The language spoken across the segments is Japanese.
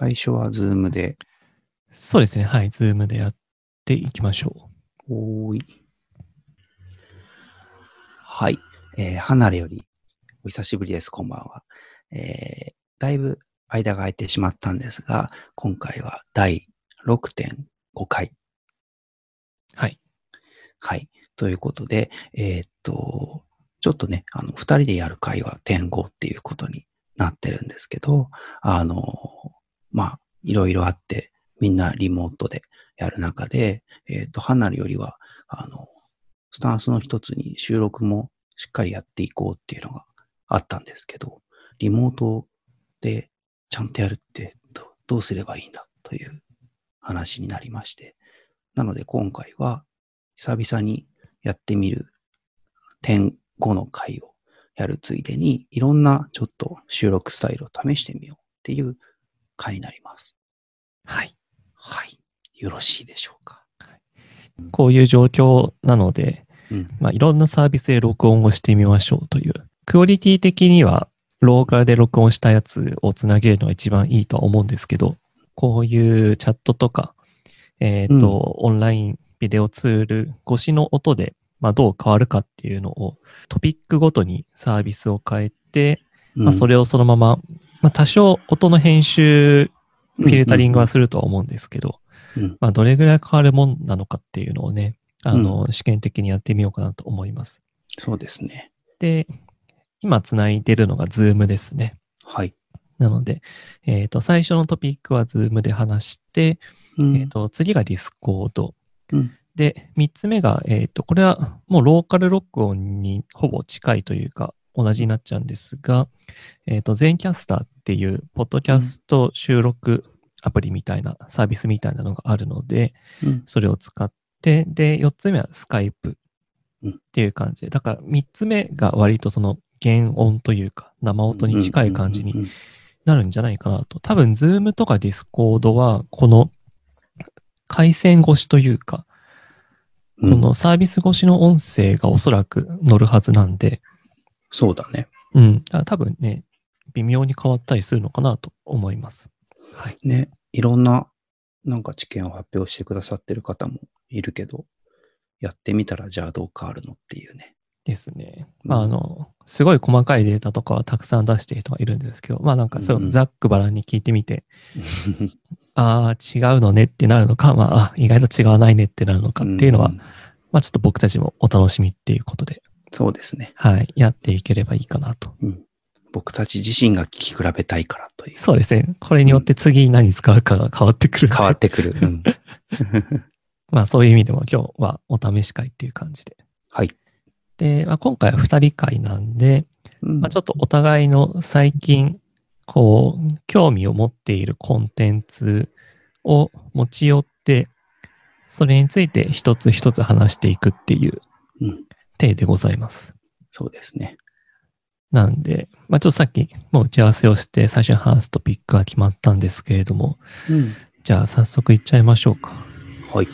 最初は Zoomで。そうですね。はい。 Zoomでやっていきましょおーい。はい。えー離れより、お久しぶりです。こんばんは。えーだいぶ間が空いてしまったんですが、今回は第6.5回。う。はい。はい。ということで、えーっと、ちょっとね、あの、二人でやる会は点5っていうことになってるんですけど、あの、まあ、いろいろあって、みんなリモートでやる中で、えーっと、離れよりは、あの、スタンスの一つに収録もしっかりやっていこうっていうのがあったんですけど、リモートでちゃんとやるってどどうすればいいんだという話になりまして、なので今回は久々にやってみる点5の回をやるついでに、いろんなちょっと収録スタイルを試してみようっていう回になります。はい。はい。よろしいでしょうか。こういう状況なので、うん。まあ、いろんなサービスで録音をしてみましょうという。クオリティ的には、ローカルで録音したやつをつなげるのが一番いいとは思うんですけど、こういうチャットとか、えっ、と、うんオンラインビデオツール越しの音で、まあ、どう変わるかっていうのを、トピックごとにサービスを変えて、まあ、それ、れをそのまま、まあ、多少音の編集、フィルタリングはするとは思うんですけど、うんまあ、どれぐらい変わるもんなのかっていうのをね、あの、試験的にやってみようかなと思います。そうですね。で、今つないでるのが Zoom ですね。はい。なので、えっ、と、最初のトピックは Zoom で話して、うんえっ、と、次が Discord。うんで、三つ目が、えっ、と、これはもうローカル録音にほぼ近いというか、同じになっちゃうんですが、えっ、と、全キャスターっていう、ポッドキャスト収録アプリみたいな、サービスみたいなのがあるので、うん。それを使って、で、四つ目はスカイプうん。っていう感じ。で、だから三つ目が割とその原音というか、生音に近い感じになるんじゃないかなと。多分、 Zoomとか Discord は、この回線越しというか、こうん。のサービス越しの音声がおそらく乗るはずなんで、そうだね。うん。多分ね、微妙に変わったりするのかなと思います。はい。ね。いろんな、なんか知見を発表してくださってる方もいるけど、やってみたらじゃあどう変わるのっていうね。ですね。うんまあ、あの、すごい細かいデータとかはたくさん出している人がいるんですけど、まあなんかそうざっくばらんに聞いてみて、ああ、違うのねってなるのか、まあ、あ意外と違わないねってなるのかっていうのは、んまあちょっと僕たちもお楽しみっていうことで、そうですね。はい、やっていければいいかなと。うん。僕たち自身が聞き比べたいからという。そうですね。これによって次何使うかが変わってくる。変わってくる。うん。まあそういう意味でも今日はお試し会っていう感じで。はい。で、まあ、今回は二人会なんで、うんまあ、ちょっとお互いの最近、こう、興味を持っているコンテンツを持ち寄って、それについて一つ一つ話していくっていううん。体でございます。そうですね。なんで、まあちょっとさっきもう打ち合わせをして最初に話すトピックが決まったんですけれども、うん。じゃあ早速いっちゃいましょうか。はい。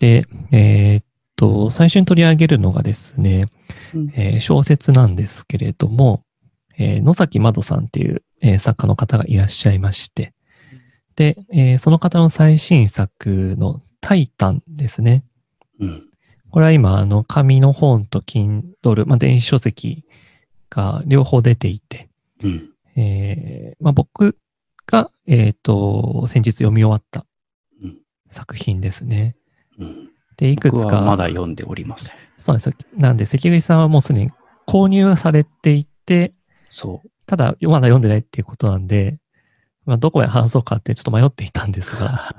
で、えーっと、最初に取り上げるのがですね、うんえー小説なんですけれども、えー野崎まどさんっていう、えー作家の方がいらっしゃいまして、で、えーその方の最新作のタイタンですね。うん。これは今、あの、紙の本と Kindle、まあ、電子書籍が両方出ていて、うん。えーまあ、僕が、えっ、と、先日読み終わったうん作品ですね。うん。で、いくつか。まだ読んでおりません。そうですよ。なんで、関口さんはもうすでに購入されていて、そう。ただ、まだ読んでないっていうことなんで、まあ、どこへ話そうかってちょっと迷っていたんですが、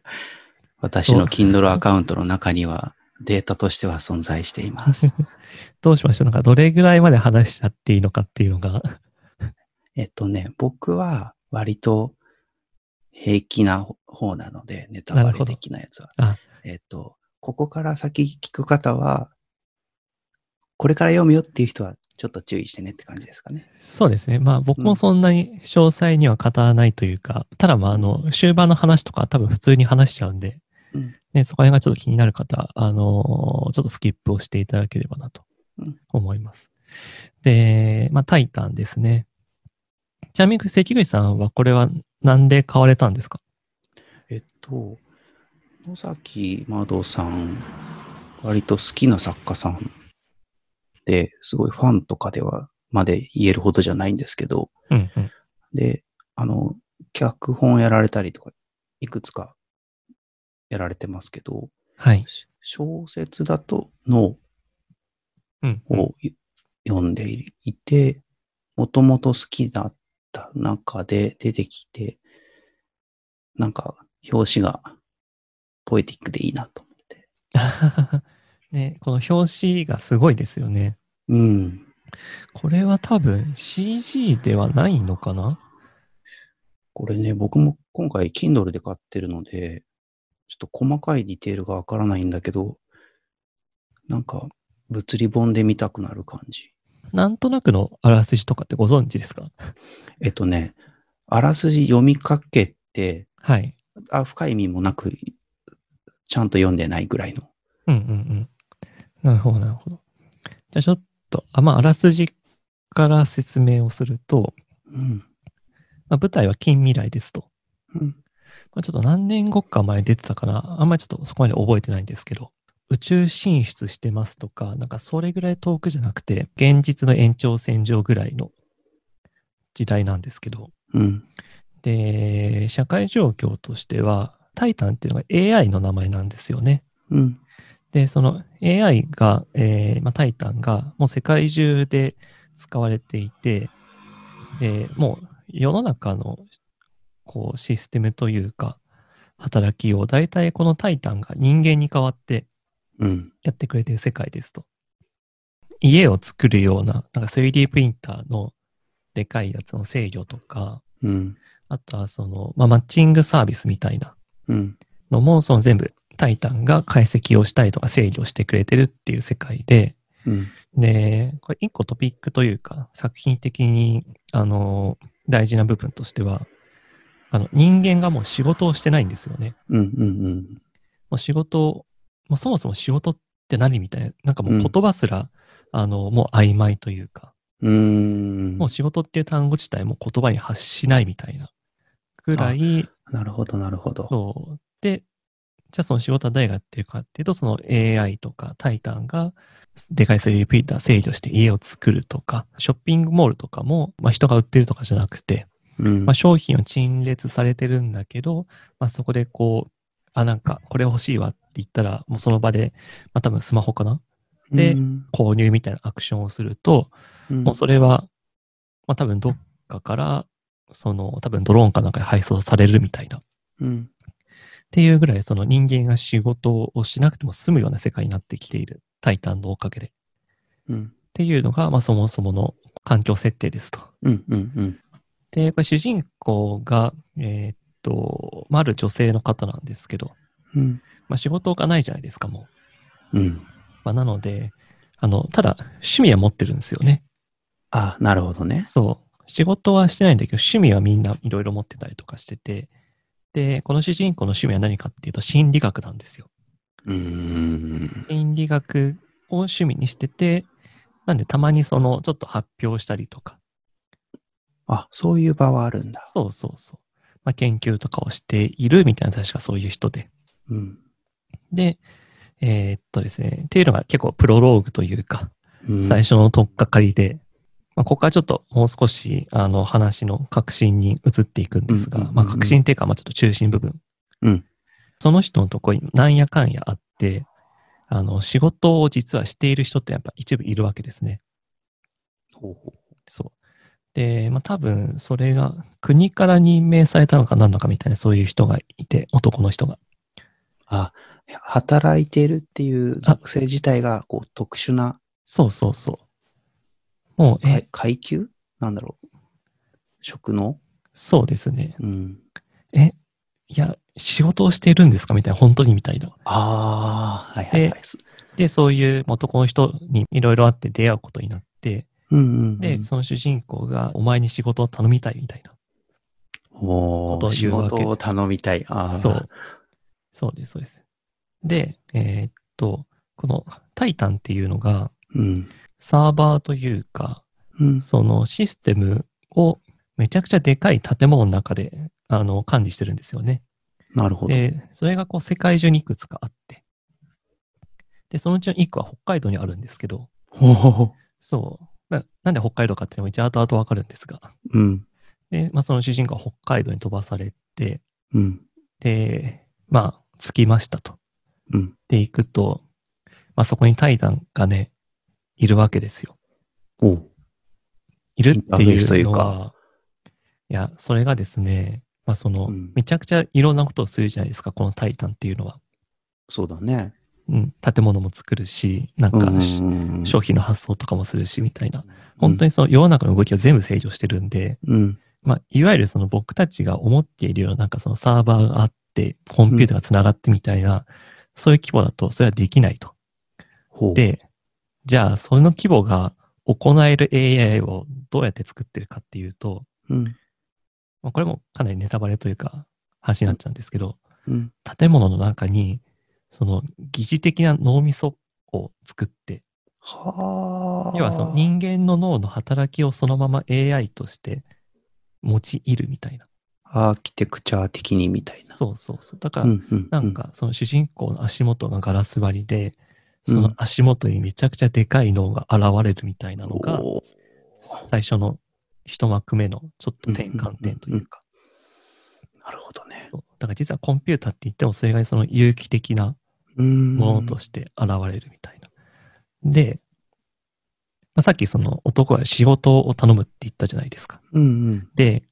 私の Kindle アカウントの中にはデータとしては存在しています。どうしましょう？なんか、どれぐらいまで話しちゃっていいのかっていうのが、えっとね、僕は割と平気な方なので、ネタバレ的なやつはあ。えっと、ここから先聞く方は、これから読むよっていう人はちょっと注意してねって感じですかね。そうですね。まあ、僕もそんなに詳細には語らないというか、ただ、まあ、あの、終盤の話とか多分普通に話しちゃうんで、うんね、そこら辺がちょっと気になる方、あのちょっとスキップをしていただければなとうん思います。で、まあ、タイタンですね。ちなみに関口さんはこれはなんで買われたんですか？えっと、野崎窓さん、割と好きな作家さんで、すごいファンとかでは、まで言えるほどじゃないんですけど、うんうん。で、あの、脚本やられたりとか、いくつかやられてますけど、はい。し小説だと脳。をい読んでいて、もともと好きだった中で出てきて、なんか表紙がポエティックでいいなと思って。ね、この表紙がすごいですよね。うん。これは多分 CG ではないのかな？これね、僕も今回 Kindle で買ってるので、ちょっと細かいディテールがわからないんだけど、なんか物理本で見たくなる感じ。なんとなくのあらすじとかってご存知ですか？えっとね、あらすじ読みかけて、はい。あ深い意味もなく、ちゃんと読んでないぐらいの。うんうんうん。なるほど、なるほど。じゃあちょっと、あまあ、あらすじから説明をすると、うん。まあ、舞台は近未来ですと。うん。まあ、ちょっと何年後か前出てたかな。あんまりちょっとそこまで覚えてないんですけど、宇宙進出してますとか、なんかそれぐらい遠くじゃなくて、現実の延長線上ぐらいの時代なんですけど、うん。で、社会状況としては、タイタンっていうのが AI の名前なんですよね。うん。で、その AI が、えーまあ、タイタンがもう世界中で使われていて、で、もう世の中のこうシステムというか、働きを大体このタイタンが人間に代わってうん。やってくれてる世界ですと。家を作るような、なんか 3D プリンターのでかいやつの制御とか、うん。あとはその、まあ、マッチングサービスみたいなうん。のも、その全部タイタンが解析をしたりとか制御してくれてるっていう世界で、うん。で、これ一個トピックというか、作品的に、あの、大事な部分としては、あの、人間がもう仕事をしてないんですよね。うん。うん。もう仕事を、もうそもそも仕事って何みたいな、なんかもう言葉すら、あの、もう曖昧というか、うん。もう仕事っていう単語自体も言葉に発しないみたいなぐらい、なるほど、なるほど。そう。で、じゃあその仕事は誰がやってるかっていうと、その AI とかタイタンがでかい 3D プリンター制御して家を作るとか、ショッピングモールとかも、まあ、人が売ってるとかじゃなくて、うんまあ、商品を陳列されてるんだけど、まあ、そこでこう、あ、なんかこれ欲しいわって言ったら、もうその場で、まあ多分スマホかな？でうん購入みたいなアクションをすると、うんもうそれは、まあ多分どっかから、その多分ドローンかなんかで配送されるみたいな。うん。っていうぐらいその人間が仕事をしなくても済むような世界になってきているタイタンのおかげで。っうん。ていうのが、まあそもそもの環境設定ですと。うん。うん。うん。で、これ主人公が、えーっと、まあ、ある女性の方なんですけど、うん。まあ仕事がないじゃないですか、もう。うん。まあなので、あの、ただ趣味は持ってるんですよね。あ、なるほどね。そう。仕事はしてないんだけど、趣味はみんないろいろ持ってたりとかしてて、で、この主人公の趣味は何かっていうと心理学なんですよ。うーん。心理学を趣味にしてて、なんでたまにそのちょっと発表したりとか、あ、そういう場はあるんだ。そうそうそう。まあ、研究とかをしているみたいな確かそういう人で。うん。で、えーっとですね、っていうのが結構プロローグというか、うん最初の取っかかりで、まあ、ここからちょっともう少しあの話の核心に移っていくんですが、うんうんうんうんまあ核心っていうか、まあちょっと中心部分。うんその人のところになんやかんやあって、あの仕事を実はしている人ってやっぱ一部いるわけですね。ほうほうそう。で、まあ多分それが国から任命されたのか何なのかみたいなそういう人がいて、男の人が。あ、働いてるっていう属性自体が、こう、特殊なそうそうそう。もう、え、階階級？なんだろう。職能？そうですね。うん。え、いや、仕事をしているんですかみたいな、本当にみたいな。ああ、はいはいはい。で、そういう男の人にいろいろあって出会うことになって、うんうんうん。で、その主人公がお前に仕事を頼みたいみたいな。おー仕事を頼みたい。ああ。そう。そうです、そうです。で、えーっと、このタイタンっていうのがうん。サーバーというか、うん。そのシステムをめちゃくちゃでかい建物の中であの、管理してるんですよね。なるほど。で、それがこう世界中にいくつかあって。で、そのうちの1個は北海道にあるんですけど、ほうほうほそう。ななんで北海道かっていうのも一応後々わかるんですが。う。うん。で、まあその主人公は北海道に飛ばされて、うん。で、まあ、着きましたと。うん。で、行くと、まあそこにタイタンがね、いるわけですよ。おう。いるっていいうのは、いや、それがですね、まあその、うんめちゃくちゃいろんなことをするじゃないですか、このタイタンっていうのは。そうだね。うん、建物も作るし、なんか、商品の発送とかもするし、みたいな。本当にその世の中の動きを全部制御してるんで、うん。まあ、いわゆるその僕たちが思っているような、なんかそのサーバーがあって、コンピューターが繋がってみたいな、そういう規模だと、それはできないと。で、じゃあ、その規模が行える AI をどうやって作ってるかっていうと、うん。まあ、これもかなりネタバレというか、話になっちゃうんですけど、うん。建物の中に、その疑似的な脳みそを作って、はあ。要はその人間の脳の働きをそのまま AI として用いるみたいな。アーキテクチャ的にみたいな。そうそうそう。だから、うんうん。なんかその主人公の足元がガラス張りで、うんその足元にめちゃくちゃでかい脳が現れるみたいなのが、最初の一幕目のちょっと転換点というか。なるほどね。だから実はコンピューターって言ってもそれがその有機的なうん。ものとして現れるみたいな。で、まあ、さっきその男は仕事を頼むって言ったじゃないですか。うんうん。で、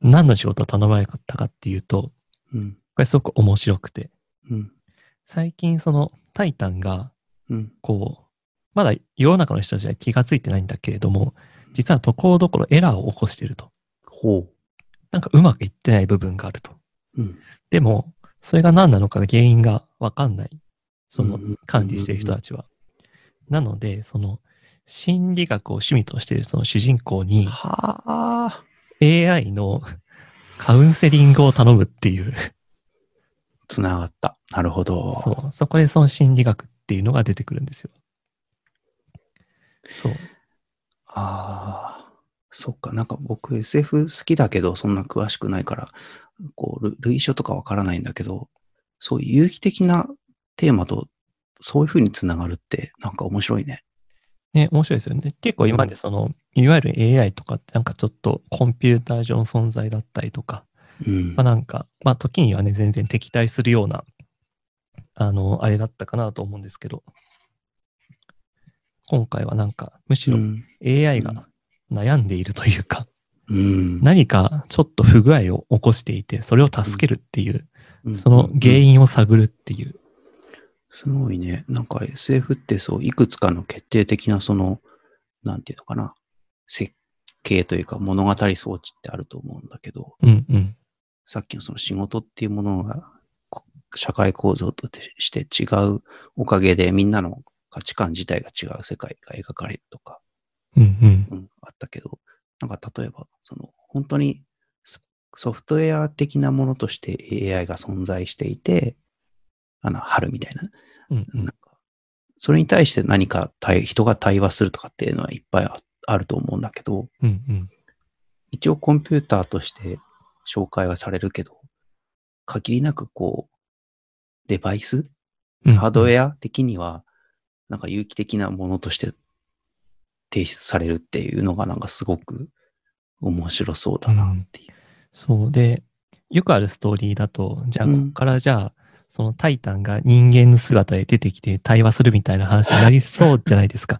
何の仕事を頼まれかったかっていうと、うん。これすごく面白くて、うん。最近そのタイタンがうん。こう、まだ世の中の人たちは気がついてないんだけれども、実はところどころエラーを起こしていると。ほう。なんかうまくいってない部分があると。うん。でも、それが何なのか原因がわかんない。その管理している人たちは。なので、その心理学を趣味としているその主人公にはあ。AI の カウンセリングを頼むっていう、つながった。なるほど。そう、そこでその心理学っていうのが出てくるんですよ。そう。ああ。そっか。なんか僕 SF 好きだけど、そんな詳しくないから、こう、類類書とかわからないんだけど、そういう有機的なテーマと、そういうふうにつながるって、なんか面白いね。ね、面白いですよね。結構今までその、いわゆる AI とかってなんかちょっとコンピューター上の存在だったりとか、うんまあ。なんか、まあ時にはね、全然敵対するような、あの、あれだったかなと思うんですけど、今回はなんか、むしろうん AI が悩んでいるというか、うん。何かちょっと不具合を起こしていて、それを助けるっていう、うんその原因を探るっていう。すごいね。なんか SF ってそう、いくつかの決定的なその、なんていうのかな、設計というか物語装置ってあると思うんだけど、うんうん。さっきのその仕事っていうものがこ社会構造として違うおかげでみんなの価値観自体が違う世界が描かれるとか、うんうん。うん、あったけど、なんか例えば、その本当にソソフトウェア的なものとして AI が存在していて、あの、春みたいなうんうん。なんか、それに対して何か対人が対話するとかっていうのはいっぱいああると思うんだけど、うんうん。一応コンピューターとして紹介はされるけど、限りなくこう、デバイス？うんハードウェア的には、なんか有機的なものとして提出されるっていうのがなんかすごく面白そうだなっていう。そうで、よくあるストーリーだと、じゃあ、うんここからじゃあ、そのタイタンが人間の姿で出てきて対話するみたいな話になりそうじゃないですか。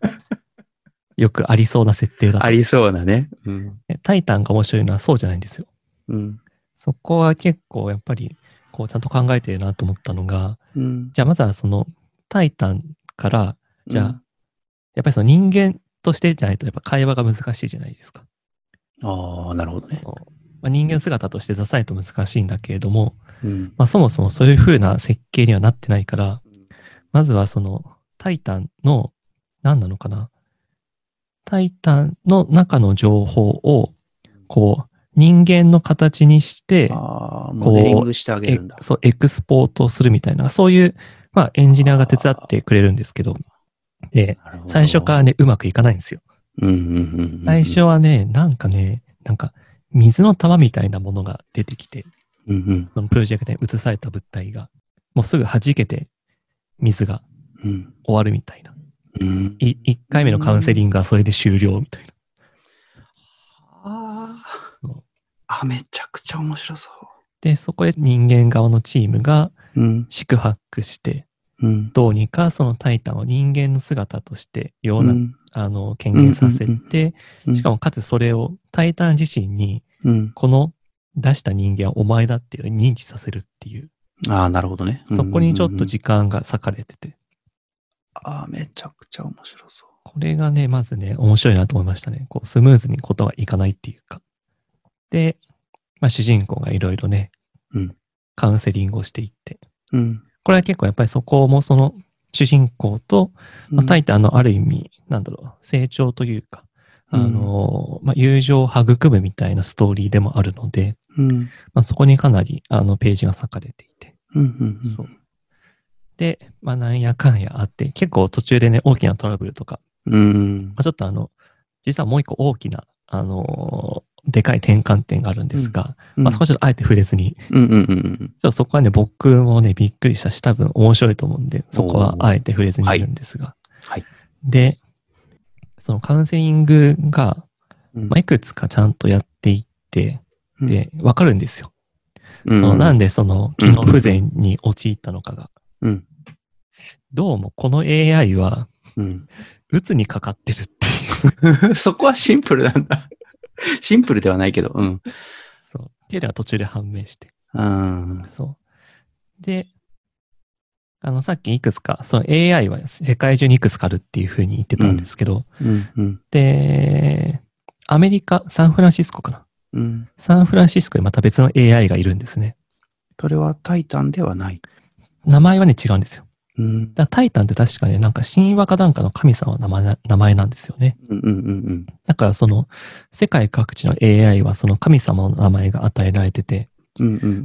よくありそうな設定だとありそうなね。うん。でタイタンが面白いのはそうじゃないんですよ。うん。そこは結構やっぱり、こうちゃんと考えてるなと思ったのが、うん。じゃあまずはそのタイタンから、じゃあ、うんやっぱりその人間としてじゃないとやっぱ会話が難しいじゃないですか。ああ、なるほどね。まあ、人間姿として出さないと難しいんだけれども、うん。まあ、そもそもそういう風な設計にはなってないから、まずはそのタイタンの、何なのかな？タイタンの中の情報を、こう、人間の形にして、ああ、モデリングしてあげえるんだ。そう、エクスポートするみたいな、そういう、まあ、エンジニアが手伝ってくれるんですけど、で、最初からね、うまくいかないんですよ。最初はね、なんかね、なんか、水の玉みたいなものが出てきて、うんうん。そのプロジェクトに移された物体が、もうすぐ弾けて水がうん。終わるみたいな。うん。い1回目のカウンセリングはそれで終了みたいな。うあ。あ、めちゃくちゃ面白そで、そこで人間側のチームがう。うん。四苦八苦して、うん。どうにかそのタイタンを人間の姿として、ような、うんあの、権限させうんうんて、しかもかつそれをタイタン自身に、うん。この出した人間はお前だっていう認知させるっていう、ああ、なるほどね。そこにちょっと時時間が割かれてて、ああ、めちゃくちゃ面白そう。これがね、まずね、面白いなと思いましたね。こう、スムーズにことがいかないっていうか。で、まあ、主人公がいろいろね、うんカウンセリングをしていって、うん。これは結構やっぱりそこもその主人公と、まあ、タイタンのある意味、なんだろう、成長というか、あの、まあ、友情を育むみたいなストーリーでもあるので、うん。まあ、そこにかなりあのページが割かれていて、うん。うん。うん。そう。で、まあ、なんやかんやあって、結構途中でね、大きなトラブルとか、うんまあ、ちょっとあの、実はもう一個大きな、あのーでかい転換点があるんですが、まあ、そこはちょっとあえて触れずに、うんうんうんちょっとそこはね、僕もね、びっくりしたし、多分面白いと思うんで、そこはあえて触れずにいるんですが。はい。で、で、そのカウンセリングが、うんまあ、いくつかちゃんとやっていって、で、わかるんですよ。うんそのなんでその機能不全に陥ったのかが。うん。どうもこの AI は、うん。うつにかかってるっていう。そこはシンプルなんだ。シンプルではないけど、うん。そう。っていうのは途中で判明して。うん。そう。で、あの、さっきいくつか、その AI は世界中にいくつかあるっていうふうに言ってたんですけど、うん。うん。で、アメリカ、サンフランシスコかな。うん。サンフランシスコにまた別の AI がいるんですね。それはタイタンではない。名前はね、違うんですよ。うん。だタイタンって確かね、なんか神話かなんかの神様の名前な名前なんですよね。うんうんうんだからその、世界各地の AI はその神様の名前が与えられてて。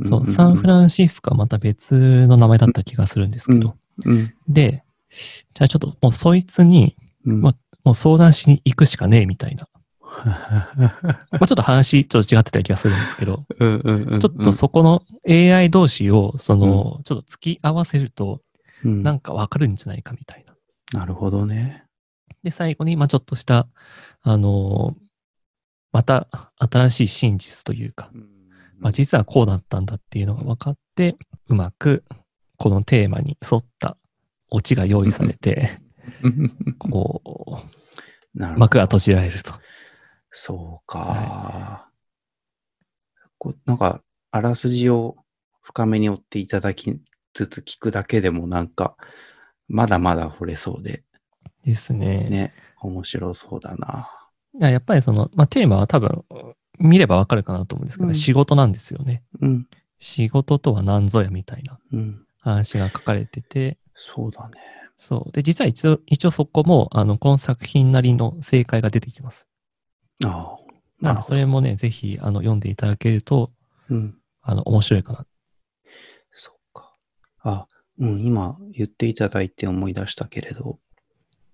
そう、サンフランシスコはまた別の名前だった気がするんですけど、うん。で、じゃあちょっともうそいつに、うん。まもう相談しに行くしかねえみたいな。まあちょっと話ちょっと違ってた気がするんですけど。ちょっとそこの AI 同士を、その、ちょっと突き合わせると、うん、なんかわかるんじゃないかみたいな。なるほどね。で、最後に、まあちょっとした、あのーまた新しい真実というか、まあ実はこうだったんだっていうのが分かって、うまくこのテーマに沿ったオチが用意されて、こう。幕が閉じられると。そうか、こうなんか、あらすじを深めに追っていただきつつ聞くだけでもなんか、まだまだ惚れそうで、ですね。ね、面白そうだな。やっぱりその、まあテーマは多分、見ればわかるかなと思うんですけど、うん仕事なんですよね。うん、仕事とは何ぞやみたいなうん、話が書かれてて、そうだね。そう。で、実は一応、一応そこも、あの、この作品なりの正解が出てきます。ああ。なんで、それもね、ぜひ、あの、読んでいただけると、うん、あの、面白いかな。そっか。あ、うん、今言っていただいて思い出したけれど、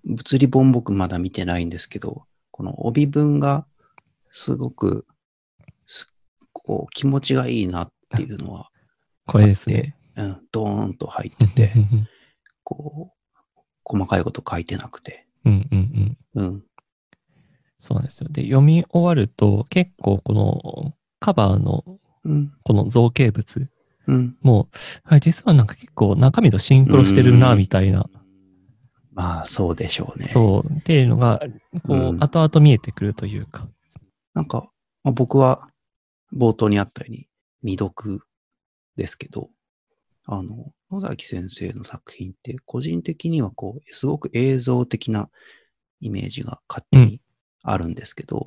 物理本僕まだ見てないんですけど、この帯文がすごくすこう気持ちがいいなっていうのは、これですね。うん、ドーンと入ってて、こう、細かいこと書いてなくて、うんうんうん。うん、そうなんですよ。で、読み終わると、結構このカバーのうん、この造形物うん。も、はい、実はなんか結構中身とシンクロしてるな、うんみたいな。まあ、そうでしょうね。そう。っていうのが、こう、うん後々見えてくるというか。なんか、まあ、僕は冒頭にあったように未読ですけど、あの、野崎先生の作品って個人的にはこう、すごく映像的なイメージが勝手にあるんですけど、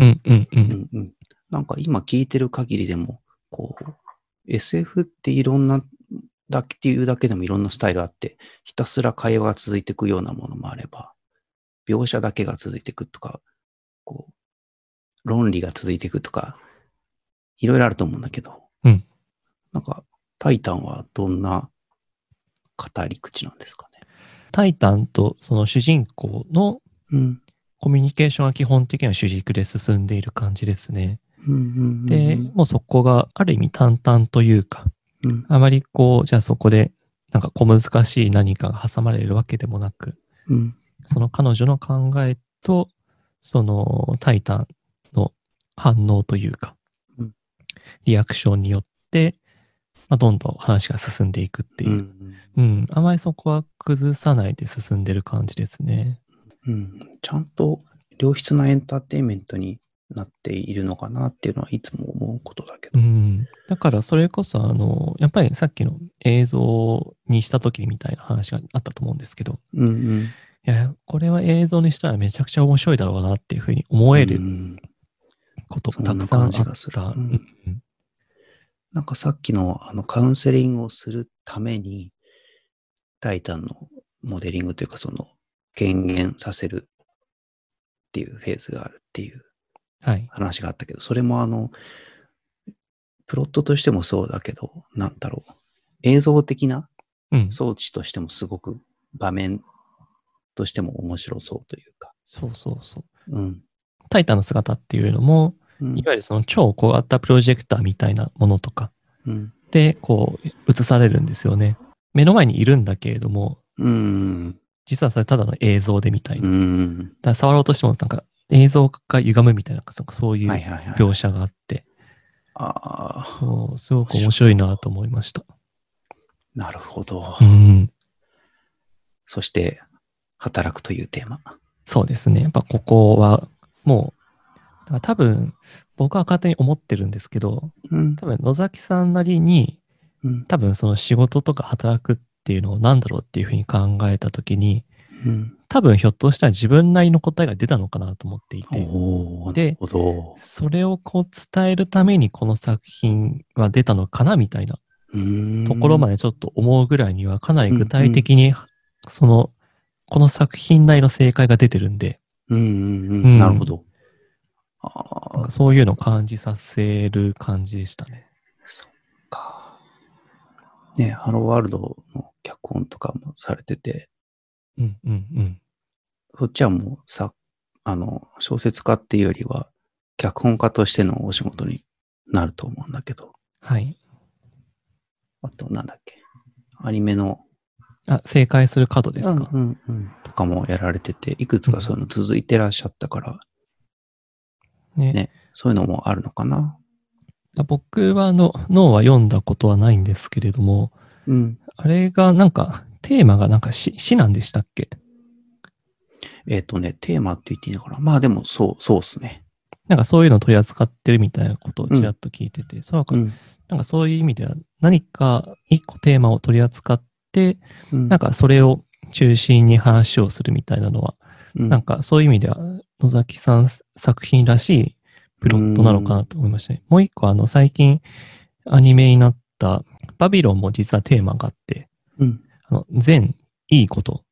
なんか今聞いてる限りでも、こう、SF っていろんな、だけっていうだけでもいろんなスタイルあって、ひたすら会話が続いていくようなものもあれば、描写だけが続いていくとか、こう、論理が続いていくとか、いろいろあると思うんだけど、うんなんか、タイタンはどんな語り口なんですかね？タイタンとその主人公のうん。コミュニケーションは基本的には主軸で進んでいる感じですね。うんうんうんで、もうそこがある意味淡々というか、うんあまりこう、じゃあそこでなんか小難しい何かが挟まれるわけでもなく、うんその彼女の考えと、そのタイタンの反応というかうん、リアクションによって、まあ、どんどん話が進んでいくっていうう、んうん、あまりそこは崩さないで進んでる感じですね。うんちゃんと良質なエンターテインメントになっているのかなっていうのはいつも思うことだけうど。ん。だからそれこそ、あの、やっぱりさっきの映像にした時みたいな話があったと思うんですけど、うんうん。いや、これは映像にしたらめちゃくちゃ面白いだろうなっていうふうに思えるうんことがたくさんあっそんな感じがするた。うんうんなんかさっきのあのカウンセリングをするために、タイタンのモデリングというかその権限させるっていうフェーズがあるっていうはい。話があったけど、それもあの、プロットとしてもそうだけど、なんだろう。映像的なうん。装置としてもすごく場面としても面白そうというか。そうそうそう。うん。タイタンの姿っていうのも、うんいわゆるその超小型プロジェクターみたいなものとかうん。で、こう、映されるんですよね。目の前にいるんだけれども、うん。実はそれただの映像でみたいな。うん。ら触ろうとしてもなんか映像が歪むみたいな、そういう。描写があって、ああ、そう、すごく面白いなと思いました。なるほど。うん。そして、働くというテーマ。そうですね。やっぱここは、もう、だから多分、僕は勝手に思ってるんですけど、うん。多分野崎さんなりに、うん。多分その仕事とか働くっていうのを何だろうっていうふうに考えたときに、うん。多分ひょっとしたら自分なりの答えが出たのかなと思っていて、で。それをこう伝えるためにこの作品は出たのかなみたいなところまでちょっと思うぐらいにはかなり具体的に、その、この作品内の正解が出てるんで、うんうんううんん。なるほど。ああなんか、そういうのを感じさせる感じでしたね。そっか。ね、ハローワールドの脚本とかもされてて、うんうんうん。そっちはもうさ、あの、小説家っていうよりは、脚本家としてのお仕事になると思うんだけど、はい。あとなんだっけ、アニメの、あ、正解する角ですか？うんうんうん、とかもやられてて、いくつかそういうの続いてらっしゃったから、ねねそういうのもあるのかな？僕はあの、脳は読んだことはないんですけれども、うん。あれがなんか、テーマがなんか死死なんでしたっけ？えっ、とね、テーマって言っていいのかな？まあでも、そう、そうっすね。なんかそういうのを取り扱ってるみたいなことをちらっと聞いてて、そうか、うん。なんかそういう意味では何か一個テーマを取り扱って、うんなんかそれを中心に話をするみたいなのは、うんなんかそういう意味では野崎さん作品らしいプロットなのかなと思いましたね。もう一個あの最近アニメになったバビロンも実はテーマがあって、うん。あの善、いいこと、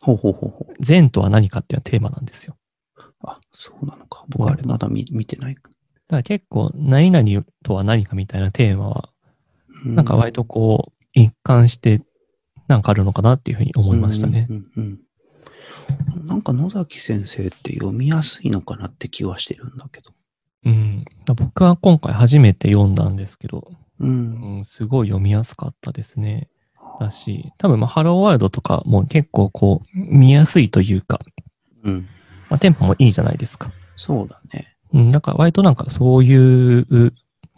ほうほうほうほう。善とは何かっていうのはテーマなんですよ。あ、そうなのか。僕あれまだ見見てない。だから結構何々とは何かみたいなテーマは、うなんか割とこう一貫してなんかあるのかなっていうふうに思いましたね。うんうんうんなんか野崎先生って読みやすいのかなって気はしてるんだけど。うん。僕は今回初めて読んだんですけど、うん。うん、すごい読みやすかったですね。だし、多分まあハローワールドとかも結構こう見やすいというか、うん。まあ、テンポもいいじゃないですか。そうだね。うん、だから割となんかそういう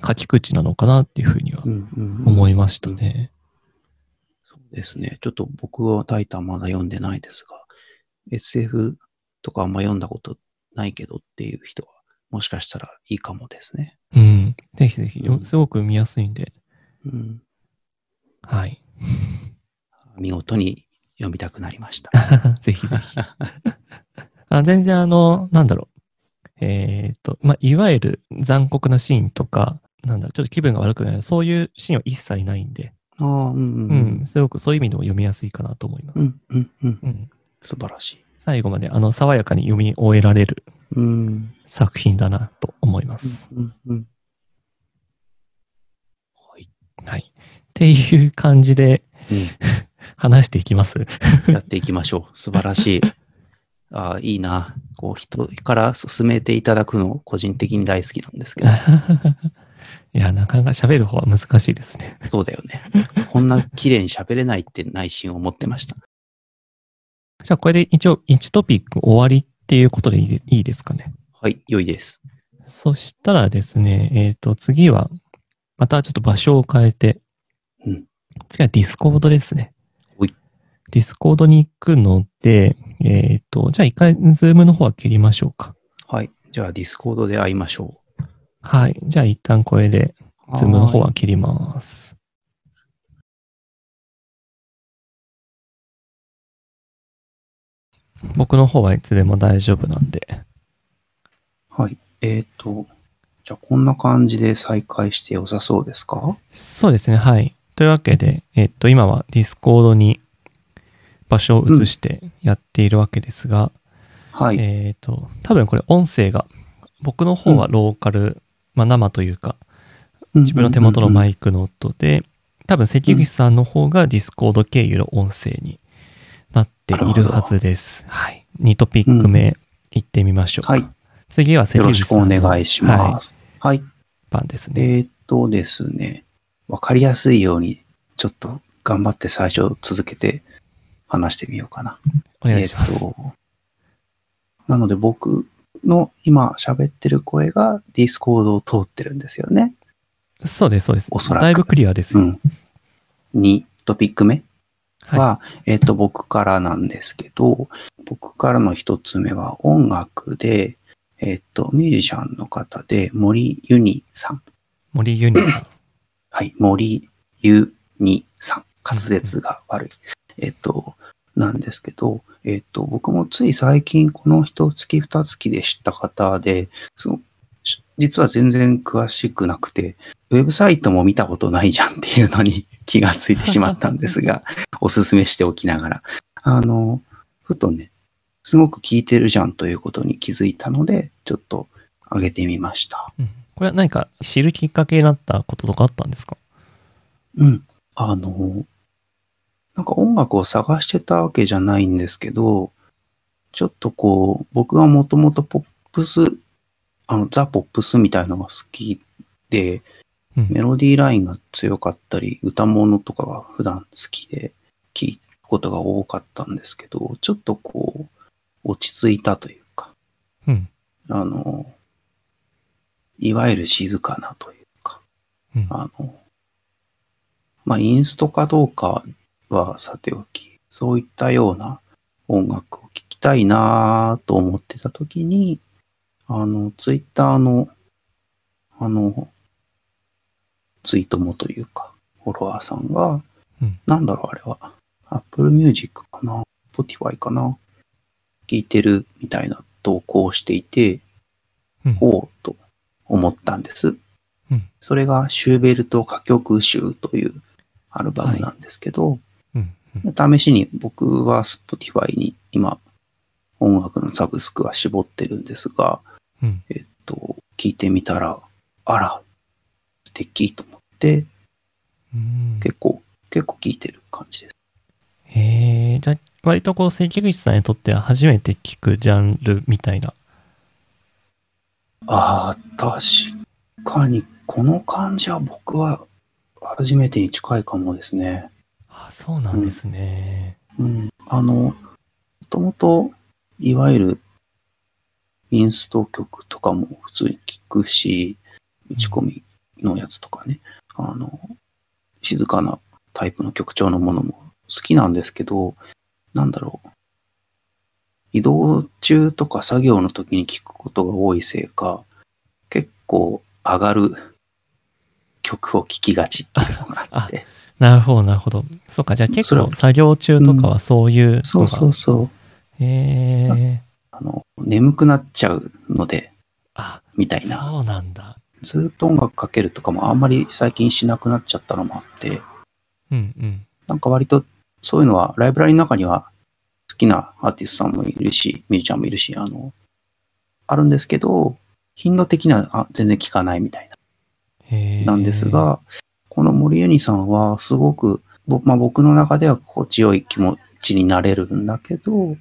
書き口なのかなっていうふうには。思いましたね。そうですね。ちょっと僕はタイタンまだ読んでないですが、SF とかあんま読んだことないけどっていう人は、もしかしたらいいかもですね。うん。ぜひぜひう、んすごく見やすいんで、うん。はい。見事に読みたくなりました。ぜひぜひ。あ全然あの、なんだろう。えっ、と、まあ、いわゆる残酷なシーンとか、なんだろう、ちょっと気分が悪くなる、そういうシーンは一切ないんで、ああ、うんうんううんん、。すごくそういう意味でも読みやすいかなと思います。うんうんうん。うん素晴らしい。最後まであの爽やかに読み終えられるうん。作品だなと思います。うんうん。はい。はい。っていう感じでうん。話していきます。やっていきましょう。素晴らしい。ああ、いいな。こう、人から勧めていただくの、個人的に大好きなんですけど。いや、なかなか喋る方は難しいですね。そうだよね。こんな綺麗に喋れないって内心思ってました。じゃあ、これで一応1トピック終わりっていうことでいいですかね？はい、良いです。そしたらですね、えっ、と、次は、またちょっと場所を変えて、うん次は Discordですね。 Discordに行くので、えっ、と、じゃあ一回、 Zoomの方は切りましょうか。はい。じゃあ、 Discordで会いましょはい。じゃあ一旦これで、う。 Zoomの方はは切ります。僕の方はいつでも大丈夫なんで。い。はい。えっ、と、じゃあ、こんな感じで再開して良さそうですか？そうですね、はい。というわけで、えっと、今は Discordに場所を移してやっているわけですが、はい。えっと、多分これ音声が、僕の方はローカル、まあ生というか、自分の手元のマイクの音で、多分関口さんの方が Discord経由の音声になっているはずです。はい。2トピック目いってみましょうか。はい。次は関よろしくお願いします。はい。番ですね。えっ、とですね、わかりやすいように、ちょっと頑張って最初続けて話してみようかな。お願いします。えっと、なので僕の今喋ってる声が Discordを通ってるんですよね。そうです、そうです。おそらくだいぶクリアですよ。うん。2トピック目はい。は、えっと、僕からなんですけど、僕からの一つ目は音楽で、えっと、ミュージシャンの方で森ゆにさん。森ユニさん。はい、森ユニさん。滑舌が悪い。えっと、なんですけど、えっと、僕もつい最近この一月二月で知った方で、そのし実は全然詳しくなくて、ウェブサイトも見たことないじゃんっていうのに 気がついてしまったんですが、おすすめしておきながら。あの、ふとね、すごく聞いてるじゃんということに気づいたので、ちょっと上げてみました。うんこれは何か知るきっかけになったこととかあったんですか？うん。あの、なんか音楽を探してたわけじゃないんですけど、ちょっとこう、僕はもともとポップス、あの、ザ・ポップスみたいなのが好きで、うんメロディーラインが強かったり、歌物とかが普段好きで聴くことが多かったんですけど、ちょっとこう、落ち着いたというか、うん。あの、いわゆる静かなというか、うんあの、まあ、インストかどうかはさておき、そういったような音楽を聴きたいなと思ってた時に、あの、ツイッターの、あの、ツイートもというか、フォロワーさんが、うん。なんだろうあれは、Apple Music かな ?Spotify かな？聞いてるみたいな投稿をしていて、うん。おうと思ったんです。うん。それがシューベルト歌曲集というアルバムなんですけど、うん。うん。試しに僕は Spotify に今音楽のサブスクは絞ってるんですが、うん。えっと、聞いてみたら、あら、素敵と思って、うん結構、結構聞いてる感じです。へえ、じゃあ、割とこう、関口さんにとっては初めて聞くジャンルみたいな。ああ、確かに、この感じは僕は初めてに近いかもですね。あ、そうなんですね。うん。あの、もともと、いわゆる、インスト曲とかも普通に聞くし、打ち込みのやつとかね、あの、静かなタイプの曲調のものも好きなんですけど、なんだろう。移動中とか作業の時に聞くことが多いせいか、結構上がる曲を聴きがちっていうのがあって。なるほど、なるほど。そうか、じゃあ結構作業中とかはそういうのが。そうそうそう。へえ。あの、眠くなっちゃうので、あ、みたいな。そうなんだ。ずっと音楽かけるとかもあんまり最近しなくなっちゃったのもあって、うんうん。なんか割とそういうのは、ライブラリの中には好きなアーティストさんもいるし、ミュージシャンもいるし、あの、あるんですけど、頻度的にはあ全然聞かないみたい。な。なんですが、この森ユニさんはすごく、ぼまあ、僕の中では心地よい気持ちになれるんだけど、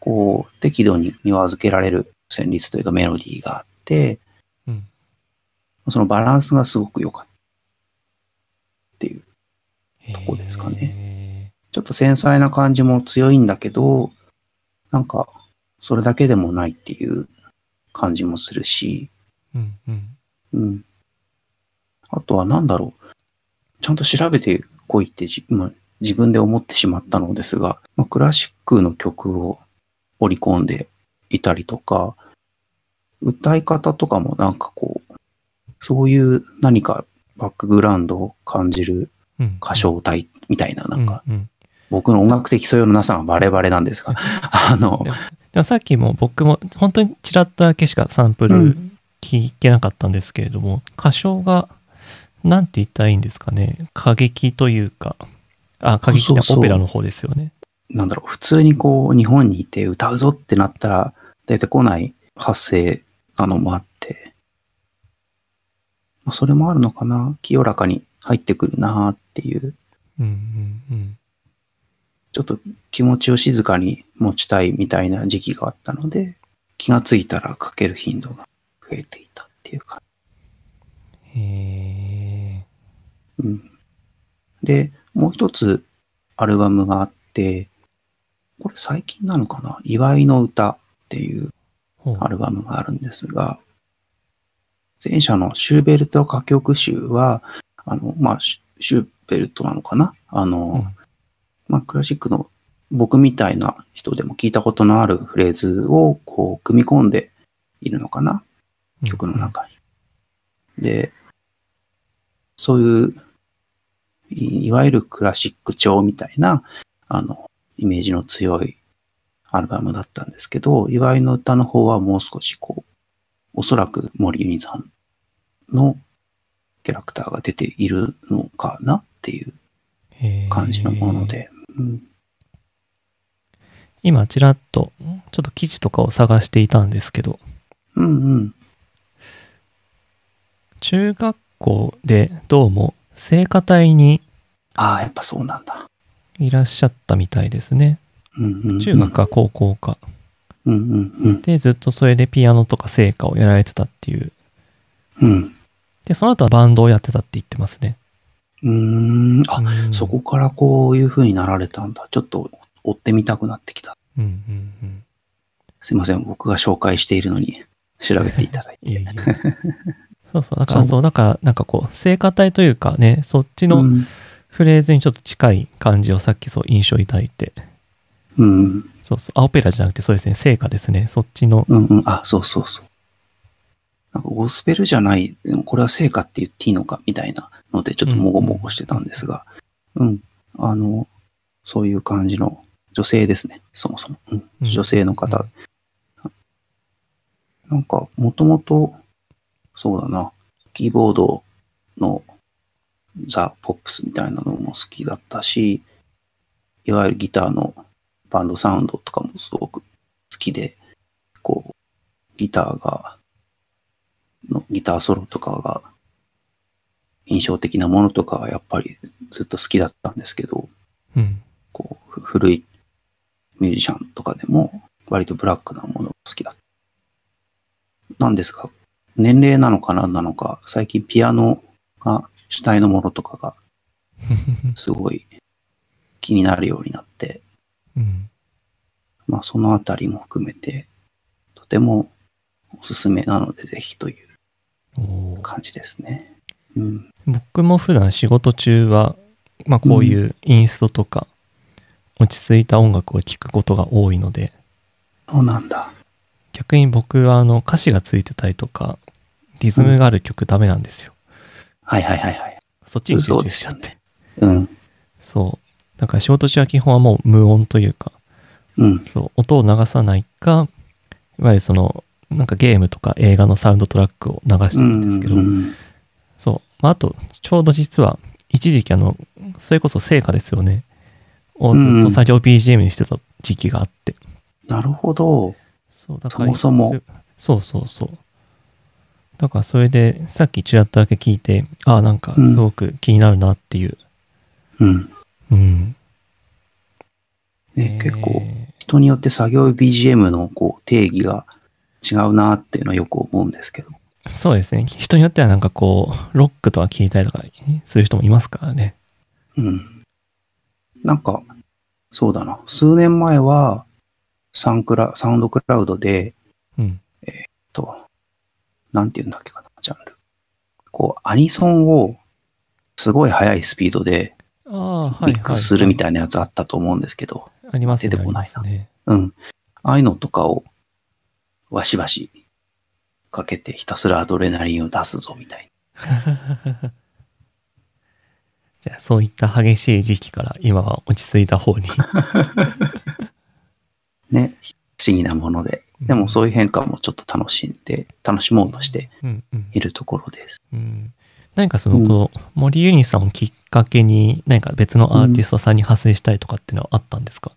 こう、適度に庭付けられる旋律というかメロディーがあって、うん。そのバランスがすごく良かったっていう。とこですかね。ちょっと繊細な感じも強いんだけど、なんか、それだけでもないっていう感じもするし、うんうん。うん。あとは何だろう。ちゃんと調べてこいってじ、まあ、自分で思ってしまったのですが、まあ、クラシックの曲を織り込んでいたりとか、歌い方とかもなんかこう、そういう何かバックグラウンドを感じるうん。歌唱体みたいな、なんか、うんうん僕の音楽的素養のなさがバレバレなんですが、あので、もさっきも僕も本当にちらっとだけしかサンプうルん聞けなかったんですけれども、歌唱が、なんて言ったらいいんですかね。歌劇というか、あ、歌劇ってそうそうオペラの方ですよね。なんだろう、普通にこう、日本にいて歌うぞってなったら、出てこない発声なのもあって、まあ、それもあるのかな清らかに入ってくるなっていう、うんうんうん。ちょっと気持ちを静かに持ちたいみたいな時期があったので、気がついたらかける頻度が増えていたっていうか。へうん。で、もう一つアルバムがあって、これ最近なのかな？祝いの歌っていうアルバムがあるんですが、前者のシューベルト歌曲集は、あの、まあ、シューベルトなのかな？あの、うん。まあ、クラシックの僕みたいな人でも聞いたことのあるフレーズをこう組み込んでいるのかな？曲の中に。で、そういう、いいわゆるクラシック調みたいな、あの、イメージの強いアルバムだったんですけど、祝いの歌の方はもう少しこう、おそらく森ユニさんのキャラクターが出ているのかなっていう感じのもので、うん、今ちらっとちょっと記事とかを探していたんですけどうんうん。中学校でどうも聖歌隊にああ、やっぱそうなんだ。いらっしゃったみたいですねうんうん、うん。中学か高校かうんうんうん。でずっとそれでピアノとか聖歌をやられてたっていううん。でその後はバンドをやってたって言ってますねうーん。あ、うんそこからこういう風になられたんだ。ちょっと追ってみたくなってきた。うんうんうんすいません。僕が紹介しているのに調べていただいて。いえいえそうそうだからそうだからなんかこう聖歌隊というかねそっちのうん。フレーズにちょっと近い感じをさっきそう印象いただいてうん。そうそうあオペラじゃなくてそうですね聖歌ですねそっちのうんうん。あ、そうそうそう。なんかゴスペルじゃない、でもこれは聖歌って言っていいのかみたいなので、ちょっともごもごしてたんですが、うん。あの、そういう感じの女性ですね。そもそも。うんうん女性の方。なんか、もともと、そうだな、キーボードのザ・ポップスみたいなのも好きだったし、いわゆるギターのバンドサウンドとかもすごく好きで、こう、ギターが、のギターソロとかが印象的なものとかはやっぱりずっと好きだったんですけど、うんこう、ふ古いミュージシャンとかでも割とブラックなものが好きだった。なんですが、年齢なのか何なのか、最近ピアノが主体のものとかが すごい気になるようになって、うんまあそのあたりも含めて、とてもおすすめなのでぜひという感じですね。うん。僕も普段仕事中は、まあ、こういうインストとか落ち着いた音楽を聴くことが多いのでそうなんだ。逆に僕はあの歌詞がついてたりとかリズムがある曲ダメなんですよ、はいはいはいはい。そっちに集中しちゃってですよね。うん。そうだから仕事中は基本はもう無音というかうん。そう音を流さないかいわゆるそのなんかゲームとか映画のサウンドトラックを流してるんですけど、うんうんそう、まあ、あとちょうど実は一時期あのそれこそ成果ですよねをずっと作業 BGM にしてた時期があって、なるほど。そうだからそもそもすそうそうそうだからそれでさっきちらっとだけ聞いてああなんかすごく気になるなっていううん。うん、ね、えー結構人によって作業 BGM のこう定義が違うなっていうのはよく思うんですけど。そうですね。人によってはなんかこう、ロックとか聞いたりとかする人もいますからね。うん。なんか、そうだな。数年前は、サンクラ、サウンドクラウドで、うん。と、なんて言うんだっけかな、ジャンル。こう、アニソンを、すごい速いスピードで。ミックスするみたいいなやつあったと思うんですけど、な。ありますね。出てこないなね。うん。ああいうのとかを、わしわしかけてひたすらアドレナリンを出すぞみたい じゃあ、そういった激しい時期から今は落ち着いた方に。な。ね。不思議なもので。でもそういう変化もちょっと楽しんで、楽しもうとしてうんうんいるところです。うん。何かその、この森ユニさんをきっかけに、何か別のアーティストさんに派生したいとかっていうのはあったんですか、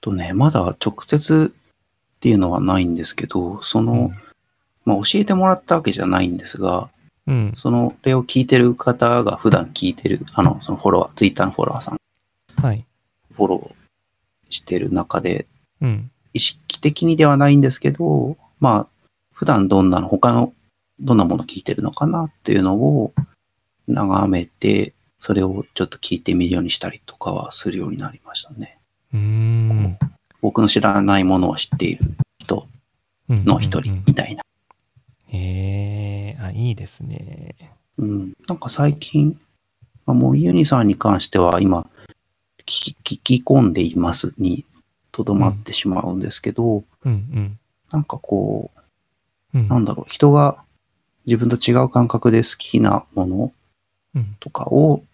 とね、まだ直接っていうのはないんですけど、その、まあ教えてもらったわけじゃないんですが、うん。その例を聞いてる方が普段聞いてる、あの、そのフォロワー、ツイッターのフォロワーさん、はい。フォローしてる中で、うん。意識的にではないんですけど、まあ、普段どんなの、他の、どんなもの聞いてるのかなっていうのを眺めて、それをちょっと聞いてみるようにしたりとかはするようになりましたね。うーん。僕の知らないものを知っている人うんの一人うんうんみたいな。へえ、あ、いいですね。うん。なんか最近、まあ、森ユニさんに関しては今、聞き聞き込んでいますにとどまってしまうんですけど、うんなんかこうん。うんう、なんだろう、人が自分と違う感覚で好きなものうん。とかを、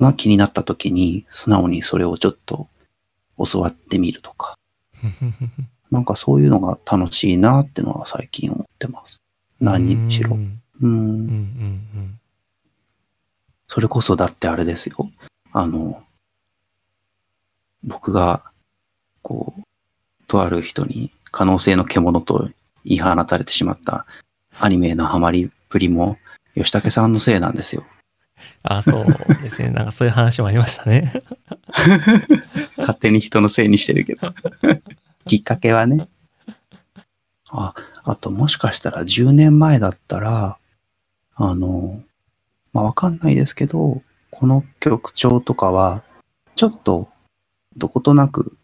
が気になった時に、素直にそれをちょっと教わってみるとか、なんかそういうのが楽しいなってのは最近思ってます。何にしろう。んう。うんうんんそれこそだってあれですよ。あの、僕が、こう、とある人に可能性の獣と言い放たれてしまったアニメへのハマりっぷりも、吉武さんのせいなんですよ。あ、そうですね。なんかそういう話もありましたね。勝手に人のせいにしてるけど。きっかけはね。あ、あともしかしたら10年前だったら、あの、まあ、わかんないですけど、この曲調とかは、ちょっと、どことなく、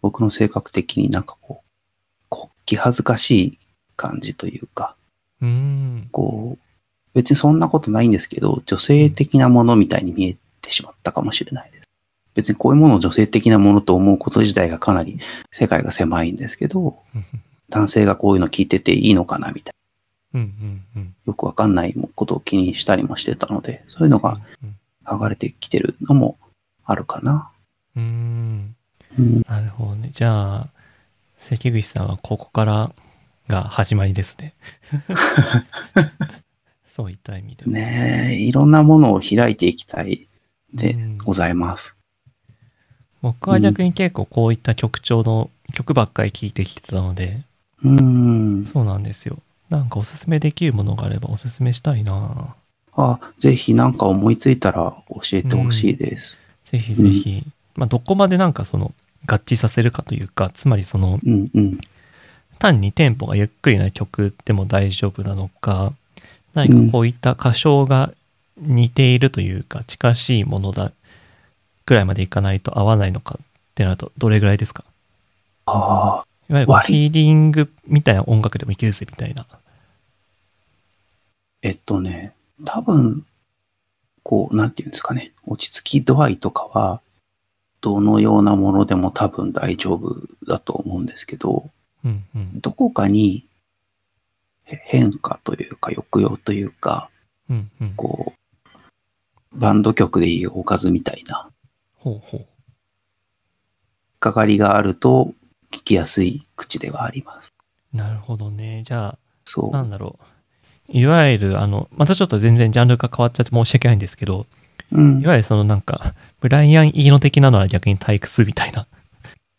僕の性格的になんかこう、こ気恥ずかしい感じというか、うーん。こう、別にそんなことないんですけど、女性的なものみたいに見えてしまったかもしれないです。別にこういうものを女性的なものと思うこと自体がかなり世界が狭いんですけど、男性がこういうの聞いてていいのかなみたいうんうんうん。な、よくわかんないことを気にしたりもしてたので、そういうのが剥がれてきてるのもあるかな。うん。うん。うん、なるほどね。じゃあ、関口さんはここからが始まりですね。そういった意味では。ねえ、いろんなものを開いていきたいでうんございます。僕は逆に結構こういった曲調の曲ばっかり聴いてきてたので、うん。そうなんですよ。なんかおすすめできるものがあればおすすめしたいなあ、ぜひなんか思いついたら教えてほしいです。ぜひぜひ。まあどこまでなんかその合致させるかというか、つまりそのうんうん。単にテンポがゆっくりな曲でも大丈夫なのか、何かこういった歌唱が似ているというか、近しいものだぐらいまでいかないと合わないのかってなるとどれぐらいですか？ああ、いわゆるこう割りヒーリングみたいな音楽でもいけるぜみたいな。えっとね、多分、こう、なんていうんですかね、落ち着き度合いとかは、どのようなものでも多分大丈夫だと思うんですけど、うんうん。どこかにへ変化というか抑揚というか、うんうん。こう、バンド曲でいうおかずみたいな、ほう。かかりがあると聞きやすい口ではあります。なるほどね。じゃあ、そう。なんだろう。いわゆる、あの、またちょっと全然ジャンルが変わっちゃって申し訳ないんですけど、うんい。わゆるそのなんか、ブライアン・イーノ的なのは逆に退屈みたいな。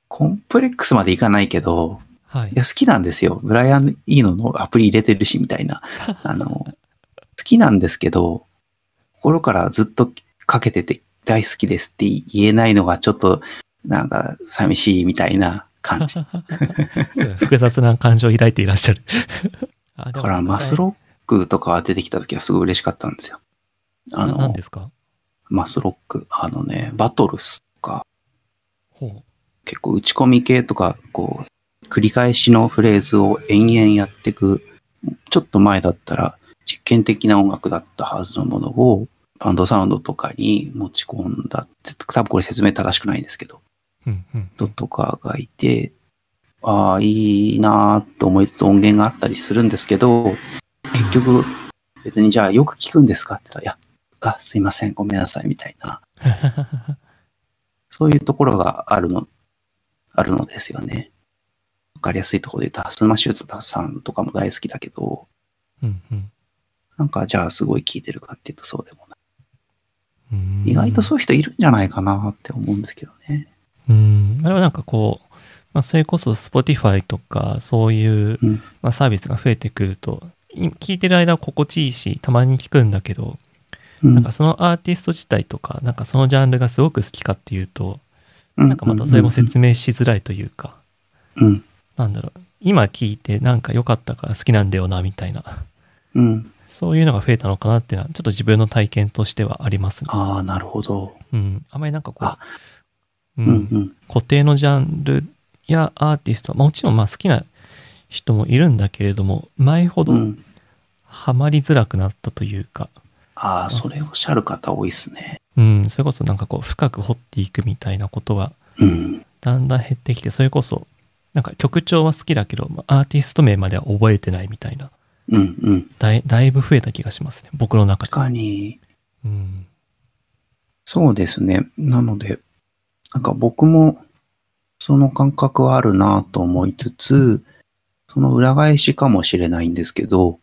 コンプレックスまでいかないけど、はいい。や、好きなんですよ。ブライアン・イーノのアプリ入れてるし、みたいな。あの、好きなんですけど、心からずっとかけてて大好きですって言えないのがちょっとなんか寂しいみたいな感じ。複雑な感情を抱いていらっしゃる。だからマスロックとか出てきた時はすごい嬉しかったんですよ。あな何ので、すか？マスロック、あのね、バトルスとか、ほ結構打ち込み系とか、こう、繰り返しのフレーズを延々やっていく、ちょっと前だったら実験的な音楽だったはずのものを、バンドサウンドとかに持ち込んだって、多分これ説明正しくないんですけど、う。うんうん人とかがいて、ああ、いいなーと思いつつ音源があったりするんですけど、結局、別にじゃあよく聞くんですかって言ったら、いや、あ、すいません、ごめんなさい、みたいな、そういうところがあるの、あるのですよね。わかりやすいところで言うと、ハスマシューズさんとかも大好きだけど、うんうんなんかじゃあすごい聞いてるかっていうとそうでもなうんい。意外とそういう人いるんじゃないかなって思うんですけどね。うん。あれはなんかこう、まあ、それこそ Spotify とかそういう、うんまあ、サービスが増えてくると、い聞いてる間は心地いいし、たまに聞くんだけど、うんなんかそのアーティスト自体とか、なんかそのジャンルがすごく好きかっていうと、ななんかまたそれも説明しづらいというか、うん。なんだろう、今聞いてなんか良かったから好きなんだよな、みたいな、うん。そういうのが増えたのかなっていうのは、ちょっと自分の体験としてはありますね。ああ、なるほど。うん。あまりなんかこあう、ううんんうん。固定のジャンルやアーティスト、まあもちろんまあ好きな人もいるんだけれども、前ほどうん。ハマりづらくなったというか、ああ、それおっしゃる方多いですね。うん、それこそなんかこう深く掘っていくみたいなことはうん。だんだん減ってきて、それこそなんか曲調は好きだけど、まあアーティスト名までは覚えてないみたいな、うんうん。だいだいぶ増えた気がしますね、僕の中で。確かに、うん。そうですね。なので、なんか僕もその感覚はあるなと思いつつ、その裏返しかもしれないんですけど、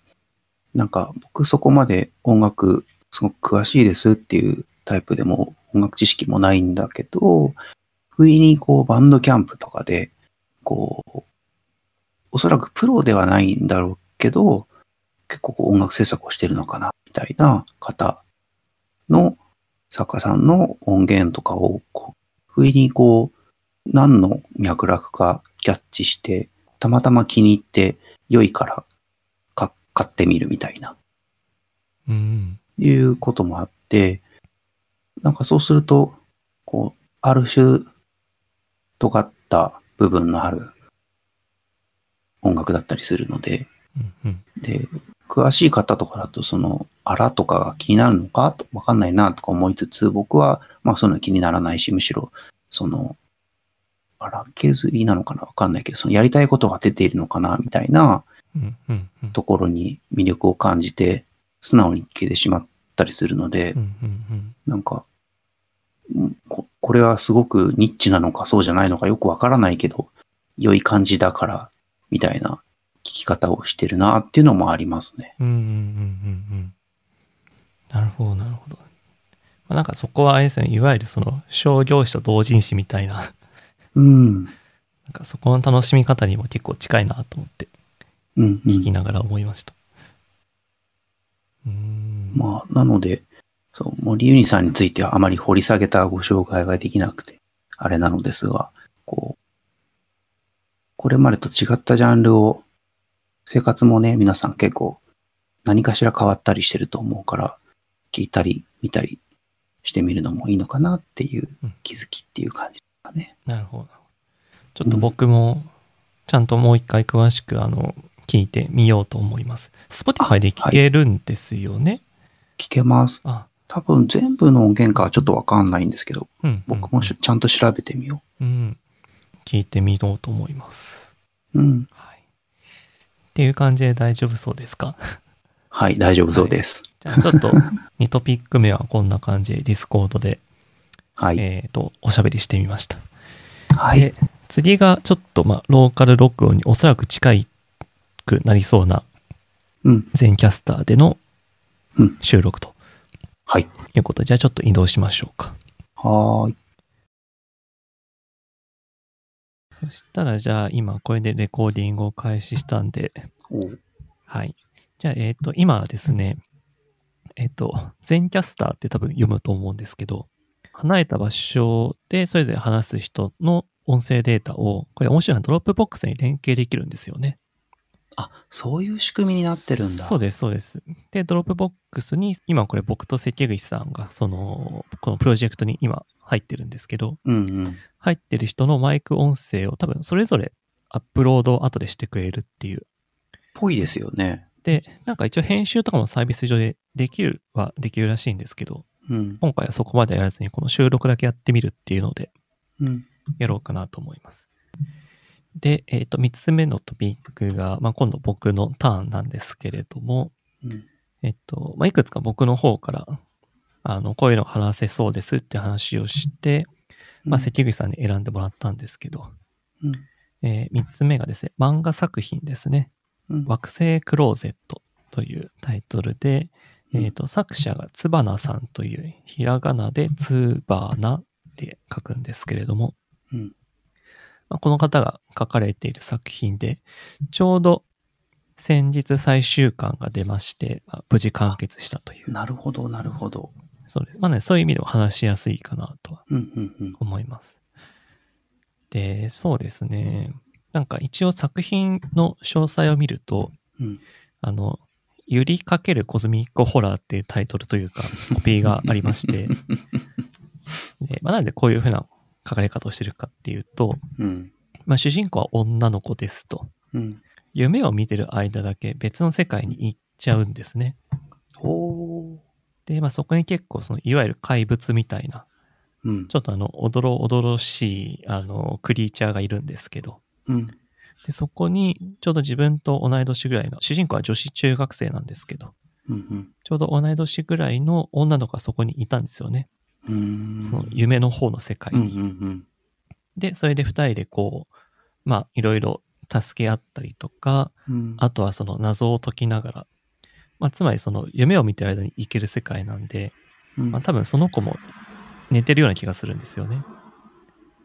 なんか僕そこまで音楽すごく詳しいですっていうタイプでも音楽知識もないんだけど、不意にこうバンドキャンプとかで、こう、おそらくプロではないんだろうけど、結構音楽制作をしてるのかな、みたいな方の作家さんの音源とかを、こう、不意にこう、何の脈絡かキャッチして、たまたま気に入って良いから買ってみるみたいな、うん。いうこともあって、なんかそうすると、こう、ある種、尖った部分のある音楽だったりするので、うんうん。で、詳しい方とかだと、その、あらとかが気になるのかとわかんないなとか思いつつ、僕は、まあ、そういうの気にならないし、むしろ、その、あら削りなのかなわかんないけど、そのやりたいことが出ているのかなみたいな。ところに魅力を感じて、素直に聞けてしまったりするので。なんか、うんここれはすごくニッチなのかそうじゃないのかよくわからないけど、良い感じだから、みたいな聞き方をしてるなっていうのもありますね。うんうんうんうんうん。なるほど、なるほど。まあ、なんかそこはあれですね、いわゆるその商業誌と同人誌みたいな、うん。なんかそこの楽しみ方にも結構近いなと思って聞きながら思いました。うーん。まあ、なので、そう、森ユニさんについてはあまり掘り下げたご紹介ができなくて、あれなのですが、こう、これまでと違ったジャンルを、生活もね、皆さん結構何かしら変わったりしてると思うから、聞いたり見たりしてみるのもいいのかなっていううん気づきっていう感じですかね。なるほど。ちょっと僕もちゃんともう一回詳しくあの聞いてみようと思います。Spotify で聞けるんですよね？聞けます。あ、多分全部の音源かはちょっとわかんないんですけど、うん、うん。僕もしちゃんと調べてみようん。聞いてみようと思います。う。うん。はい。っていう感じで大丈夫そうですか？はい、大丈夫そうです。じゃあちょっと 2トピック目はこんな感じで Discord で、はい。えっ、と、おしゃべりしてみました。はい。で、次がちょっとまあローカル録音におそらく近いくなりそうなうん。全キャスターでのうん収録とはい。いうことで、じゃあちょっと移動しましょうか。はーい。そしたらじゃあ今これでレコーディングを開始したんで、おはい。じゃあ、えっ、と、今はですね、えっ、と、 Zencastr って多分読むと思うんですけど、離れた場所でそれぞれ話す人の音声データを、これ面白いのは Dropboxに連携できるんですよね。あ、そういう仕組みになってるんだ。そうです、そうです。で、ドロップボックスに、今これ僕と関口さんが、その、このプロジェクトに今入ってるんですけど、うんうん。入ってる人のマイク音声を多分それぞれアップロードを後でしてくれるっていう。ぽいですよね。で、なんか一応編集とかもサービス上でできるはできるらしいんですけど、うん。今回はそこまでやらずにこの収録だけやってみるっていうのでうん。やろうかなと思います。で、えっ、と、三つ目のトピックが、まあ、今度僕のターンなんですけれども、うん。えっと、まあ、いくつか僕の方から、あの、こういうの話せそうですって話をして、まあ、関口さんに選んでもらったんですけど、うん。えー三つ目がですね、漫画作品ですね。うん。惑星クローゼットというタイトルで、うんえっ、と、作者がつばなさんという、ひらがなでつばなって書くんですけれども、うん。まあ、この方が書かれている作品で、ちょうど先日最終巻が出まして、まあ無事完結したという。なるほど、なるほど。そうですまあね、そういう意味でも話しやすいかなとはうん、うん、うん。思います。で、そうですね。なんか一応作品の詳細を見ると、うん。あの、ゆりかけるコズミックホラーっていうタイトルというか、コピーがありまして、でまあ、なんでこういうふうな書かれ方をしてるかっていうと、うん。まあ、主人公は女の子ですと。うん。夢を見てる間だけ別の世界に行っちゃうんですね。で、まあ、そこに結構その、いわゆる怪物みたいな、うん。ちょっとあの、おどろおどろしい、あの、クリーチャーがいるんですけど、うん。で、そこに、ちょうど自分と同い年ぐらいの、主人公は女子中学生なんですけど、うん。ちょうど同い年ぐらいの女の子がそこにいたんですよね。うん。その夢の方の世界うん、うに。ん、で、それで二人でこう、まあ、いろいろ助け合ったりとか、うん。あとはその謎を解きながら、まあ、つまりその夢を見てる間に行ける世界なんで、うんまあ、多分その子も寝てるような気がするんですよね。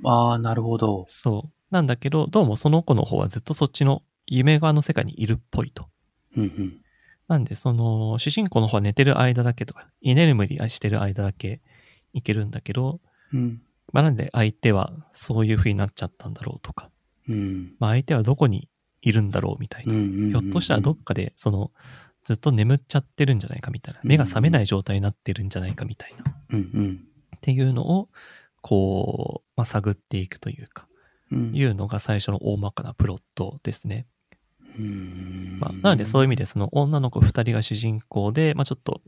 ああ、なるほど。そう。なんだけど、どうもその子の方はずっとそっちの夢側の世界にいるっぽいと。うん、うん。なんで、その、主人公の方は寝てる間だけとか、居眠りしてる間だけ行けるんだけど、うん。まあ、なんで相手はそういう風になっちゃったんだろうとか、うん。まあ、相手はどこにいるんだろうみたいな。ひひょっとしたらどっかで、その、ずっと眠っちゃってるんじゃないかみたいな。目が覚めない状態になってるんじゃないかみたいな。っうん、うん。ていうのを、こう、まあ、探っていくというか、うん。いうのが最初の大まかなプロットですね。うん。まあ、なのでそういう意味でその女の子二人が主人公で、まあちょっと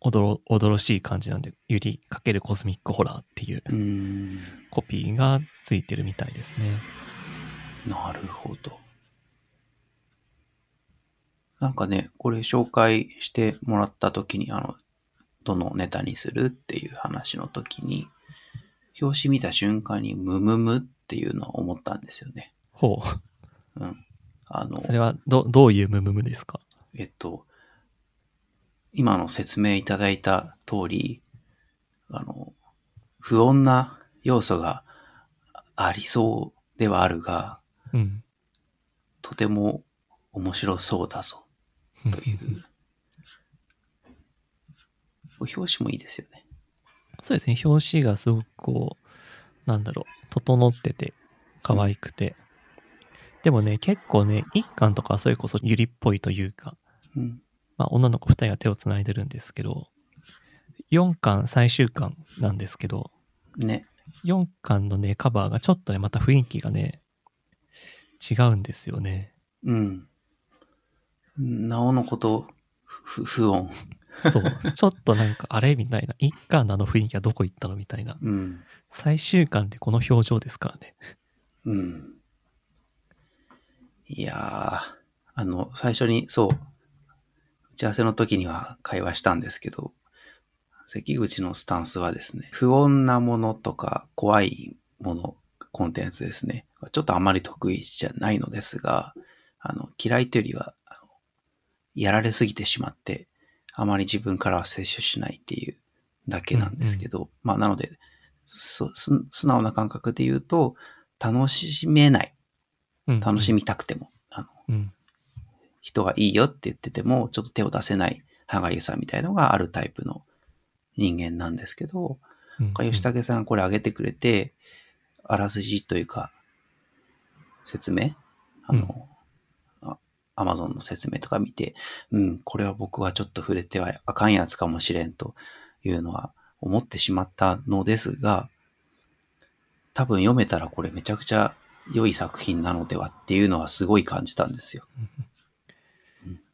おどろ、おどろしい感じなんで、ゆりかけるコスミックホラーっていううん。コピーがついてるみたいですね。なるほど。なんかね、これ紹介してもらった時に、あの、どのネタにするっていう話の時に、表紙見た瞬間にムムムっていうのを思ったんですよね。ほうん。あのう。、それはど、どういうムムムですか？えっと、今の説明いただいた通り、あの、不穏な要素がありそうではあるが、うん。とても面白そうだぞという。表紙もいいですよね。そうですね。表紙がすごくこう、なんだろう、整ってて、可愛くて。でもね、結構ね、一巻とかはそれこそゆりっぽいというか、うん。まあ女の子二人が手を繋いでるんですけど、4巻最終巻なんですけど、ね。4巻のね、カバーがちょっとね、また雰囲気がね、違うんですよね。うん。なおのこと、ふ、不穏。そう。ちょっとなんか、あれみたいな。1巻のあの雰囲気はどこ行ったのみたいな。うん。最終巻でこの表情ですからね。うん。いやー、あの、最初に、そう、打ち合わせの時には会話したんですけど、関口のスタンスはですね、不穏なものとか怖いもの、コンテンツですね。ちょっとあまり得意じゃないのですが、あの、嫌いというよりは、やられすぎてしまって、あまり自分からは摂取しないっていうだけなんですけど、まあ、なので、素直な感覚で言うと、楽しめない。うん。楽しみたくても、あの、うん。人がいいよって言ってても、ちょっと手を出せない歯がゆさみたいのがあるタイプの人間なんですけど、うん。吉武さんこれ上げてくれて、あらすじというか、説明？あの、アマゾンの説明とか見て、うん、これは僕はちょっと触れてはあかんやつかもしれんというのは思ってしまったのですが、多分読めたらこれめちゃくちゃ良い作品なのではっていうのはすごい感じたんですよ。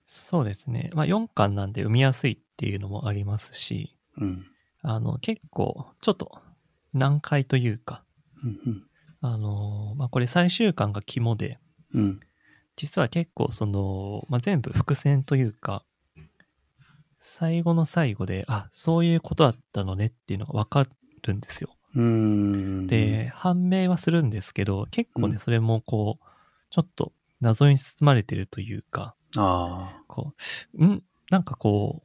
そうですね。まあ4巻なんで読みやすいっていうのもありますし、うん。あの結構ちょっと難解というか、うんあのまあこれ最終巻が肝で、うん。うん。実は結構その、まあ、全部伏線というか、最後の最後で、あ、そういうことだったのねっていうのがわかるんですよ。で、判明はするんですけど、結構ね、うんそれもこう、ちょっと謎に包まれてるというか、あこう、ん？なんかこ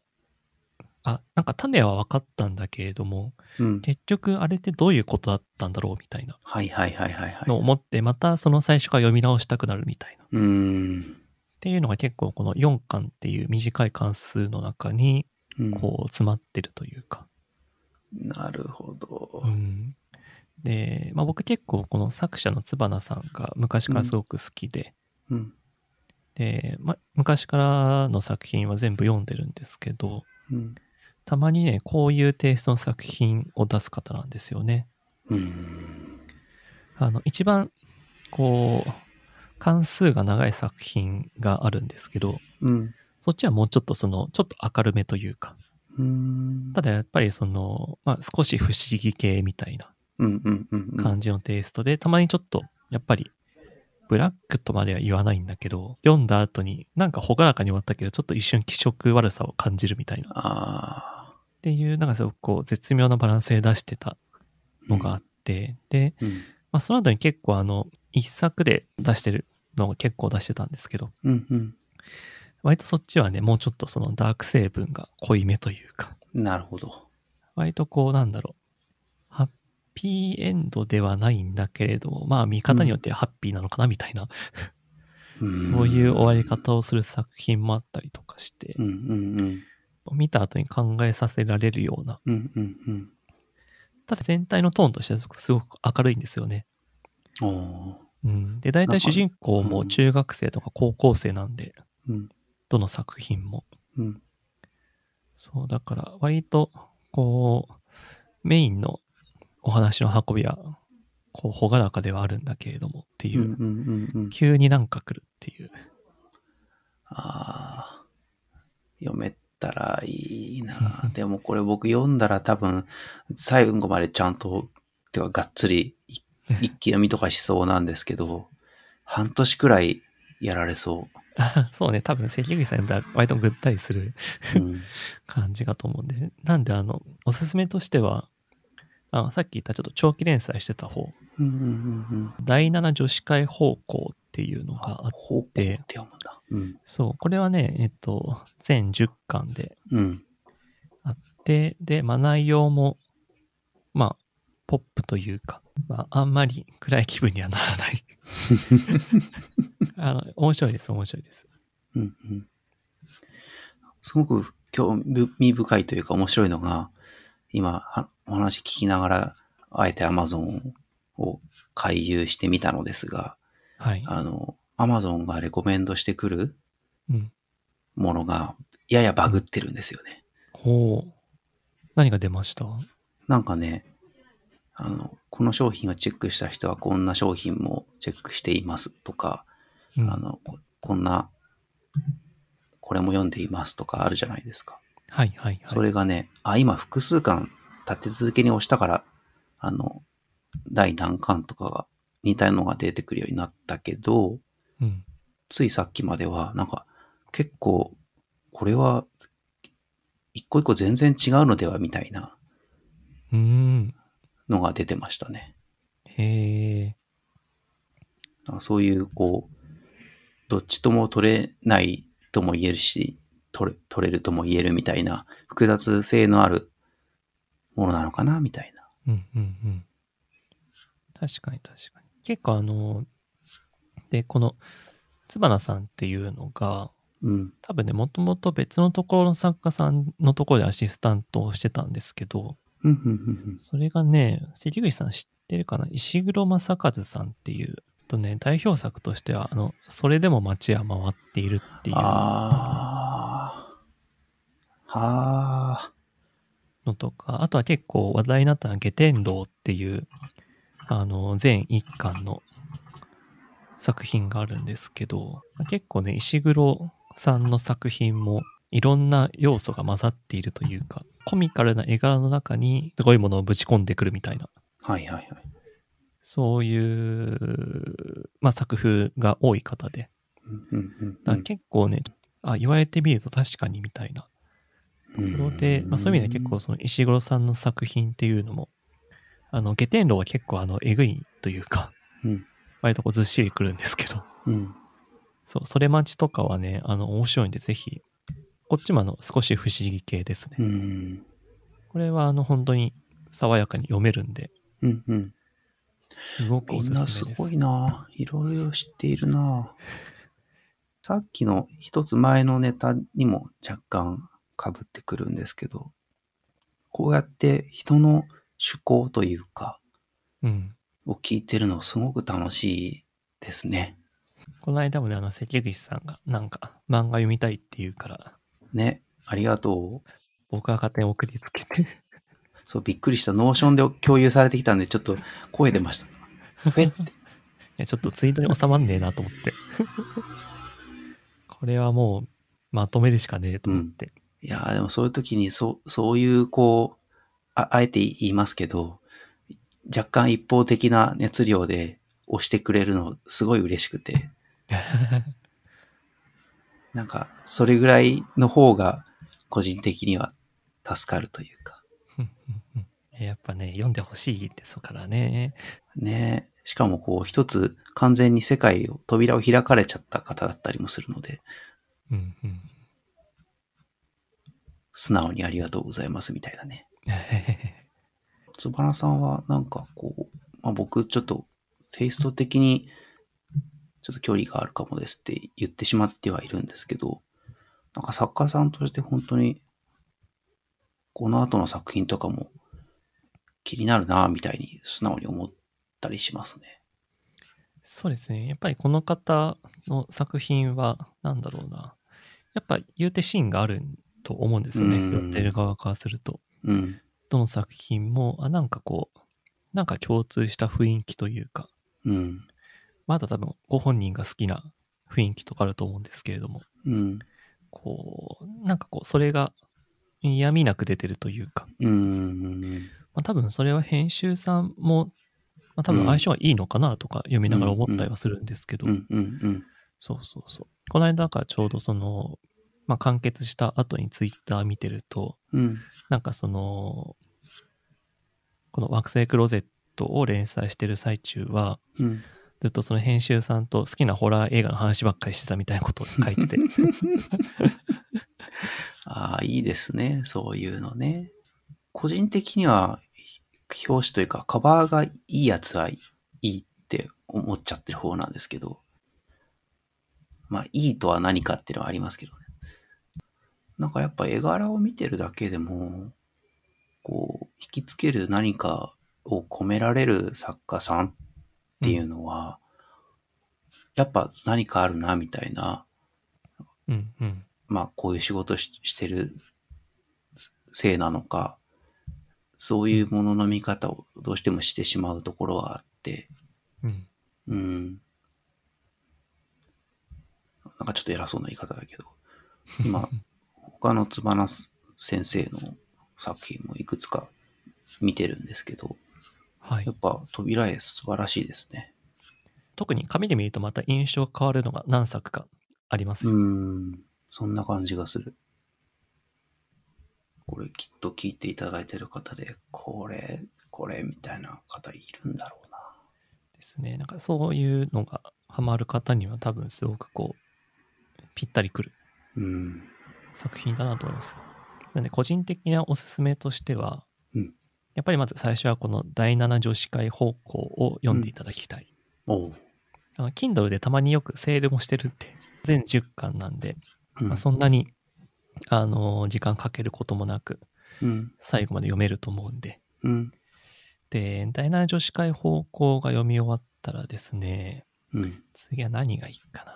う、あ、なんか種は分かったんだけれども、あ。うん。結局あれってどういうことだったんだろうみたいなはいはいはいはいはい。のを思って、またその最初から読み直したくなるみたいな。っうーん。ていうのが結構この4巻っていう短い関数の中にうんこう詰まってるというか。なるほどう。んで、まあ僕結構この作者のつばなさんが昔からすごく好きで、うん。で、まあ昔からの作品は全部読んでるんですけど、うん。たまにね、こういうテイストの作品を出す方なんですよね。うーん。あの、一番、こう、関数が長い作品があるんですけど、うん。そっちはもうちょっとその、ちょっと明るめというか。ただやっぱりその、まあ少し不思議系みたいなうんうんうんうん。感じのテイストで、たまにちょっと、やっぱり、ブラックとまでは言わないんだけど、読んだ後になんか朗らかに終わったけど、ちょっと一瞬気色悪さを感じるみたいな。っ。ていう、なんかすごくこう、絶妙なバランスで出してたのがあって、で、うん。まあその後に結構あの、一作で出してるのを結構出してたんですけど、うんうん。割とそっちはね、もうちょっとそのダーク成分が濃いめというか、なるほど。割とこうなんだろう、ピーエンドではないんだけれども、まあ見方によってはハッピーなのかなみたいな、そういう終わり方をする作品もあったりとかしてう、んうんうん。見た後に考えさせられるような、うんうんうん。ただ全体のトーンとしてはすごく明るいんですよね。うん、で、大体主人公も中学生とか高校生なんで、うんどの作品も。うん。そう、だから割と、こう、メインのお話の運びは、こう、朗らかではあるんだけれどもっていう、うんうんうんうん。急になんか来るっていう。ああ。読めたらいいな。でもこれ僕読んだら多分、最後までちゃんと、てかがっつりい 一気読みとかしそうなんですけど、半年くらいやられそあ そうね、多分関口さんだ割とぐったりするう。うん。感じかと思うんで、なんであの、おすすめとしては、あさっき言ったちょっと長期連載してた方、うんうんうんうん。第7女子会方向っていうのがあって、方向って読むんだ。うん。そう、これはね、えっと、全10巻でうん。あって、で、まあ内容も、まあ、ポップというか、まあ、あんまり暗い気分にはならない。あの、面白いです、面白いです。うんうん。すごく興味深いというか面白いのが、今はお話聞きながら、あえて Amazon を回遊してみたのですが、はい。あの、Amazon がレコメンドしてくるうん。ものが、ややバグってるんですよね。ほう。何が出ました？なんかね、あの、この商品をチェックした人はこんな商品もチェックしていますとか、うんあの、ここんな、これも読んでいますとかあるじゃないですか。はいはいはい。それがね、あ、今複数巻立て続けに押したから、あの、第何巻とかが似たのが出てくるようになったけど、うん。ついさっきまでは、なんか、結構、これは、一個一個全然違うのではみたいな。のが出てましたね。へえ。そういう、こう、どっちとも取れないとも言えるし、取れ、取れるとも言えるみたいな、複雑性のあるものなのかな、みたいな。うんうんうん。確かに確かに。結構あの、で、この、つばなさんっていうのが、うん。多分ね、もともと別のところの作家さんのところでアシスタントをしてたんですけど、それがね、関口さん知ってるかな？石黒正和さんっていう、とね、代表作としては、あの、それでも街は回っているっていうああ。はあ。のとか、あとは結構話題になったのは、下天楼っていう、あの、全一巻の作品があるんですけど、結構ね、石黒さんの作品もいろんな要素が混ざっているというか、コミカルな絵柄の中にすごいものをぶち込んでくるみたいな、はいはいはい。そういう、まあ、作風が多い方で、だから結構ね、あ、言われてみると確かにみたいなところで、まあ、そういう意味では結構その石黒さんの作品っていうのも、あの、下天楼は結構あの、えぐいというか、うん割とこうずっしりくるんですけど、うん。そう、それ待ちとかはね、あの、面白いんで、ぜひ、こっちもあの、少し不思議系ですね。うん。これはあの、本当に爽やかに読めるんで、うんうん。すごくおみんすすめです。なすごいな。いろいろ知っているな。さっきの一つ前のネタにも若干被ってくるんですけど、こうやって人の趣向というか、うん。を聞いてるのすごく楽しいですね。この間もね、あの、関口さんが、なんか、漫画読みたいって言うから、ね。ありがとう。僕が勝手に送りつけて、そう、びっくりした。 Notion で共有されてきたんで、ちょっと声出ました。ふえっ？て。いや、ちょっとツイートに収まんねえなと思って。これはもう、まとめるしかねえと思って。いやーでもそういう時に、そう、そういう、こう、あ、あえて言いますけど、若干一方的な熱量で押してくれるの、すごい嬉しくて、なんか、それぐらいの方が、個人的には助かるというか、やっぱね、読んでほしいですからね。ねしかもこう、一つ完全に世界を、扉を開かれちゃった方だったりもするので、うんうん。素直にありがとうございますみたいなね。つばらさんはなんかこう、まあ、僕ちょっとテイスト的にちょっと距離があるかもですって言ってしまってはいるんですけど、なんか作家さんとして本当にこの後の作品とかも気になるなみたいに素直に思ったりしますね。そうですね。やっぱりこの方の作品は、なんだろうな。やっぱ言うてシーンがあるんと思うんですよね。うん読んでる側からすると。うん。どの作品も、あ、なんかこう、なんか共通した雰囲気というか、うん。まだ多分ご本人が好きな雰囲気とかあると思うんですけれども、うん。こう、なんかこう、それが嫌味なく出てるというか、うん。まあ、多分それは編集さんも、まあ、多分相性がいいのかなとか読みながら思ったりはするんですけど。そうそうそう。この間なんかちょうどその、まあ、完結した後にツイッター見てると、うん。なんかその、この惑星クローゼットを連載してる最中は、うん。ずっとその編集さんと好きなホラー映画の話ばっかりしてたみたいなことを書いてて。ああ、いいですね。そういうのね。個人的には、表紙というか、カバーがいいやつはいいって思っちゃってる方なんですけど、まあ、いいとは何かっていうのはありますけどね。なんかやっぱ絵柄を見てるだけでも、こう、引きつける何かを込められる作家さんっていうのは、やっぱ何かあるな、みたいな、うんうん。まあ、こういう仕事ししてるせいなのか、そういうものの見方をどうしてもしてしまうところはあって、うん。うん。なんかちょっと偉そうな言い方だけど、今、他のつばな先生の作品もいくつか見てるんですけど、はいやっ。ぱ扉絵素晴らしいですね。特に紙で見るとまた印象が変わるのが何作かありますうよ。ん。そんな感じがする。これきっと聞いていただいてる方で、これ、これみたいな方いるんだろうな。ですね。なんかそういうのがハマる方には多分すごくこう、ぴったりくるうん。作品だなと思います。なんで個人的なおすすめとしては、うんやっぱりまず最初はこの第7女子会方向を読んでいただきたい。おう。あの Kindle でたまによくセールもしてるんで、全10巻なんで、うんまあ、そんなに、あのー時間かけることもなくうん。最後まで読めると思うんで。うん。で、第7女子会方向が読み終わったらですね、うん。次は何がいいかな。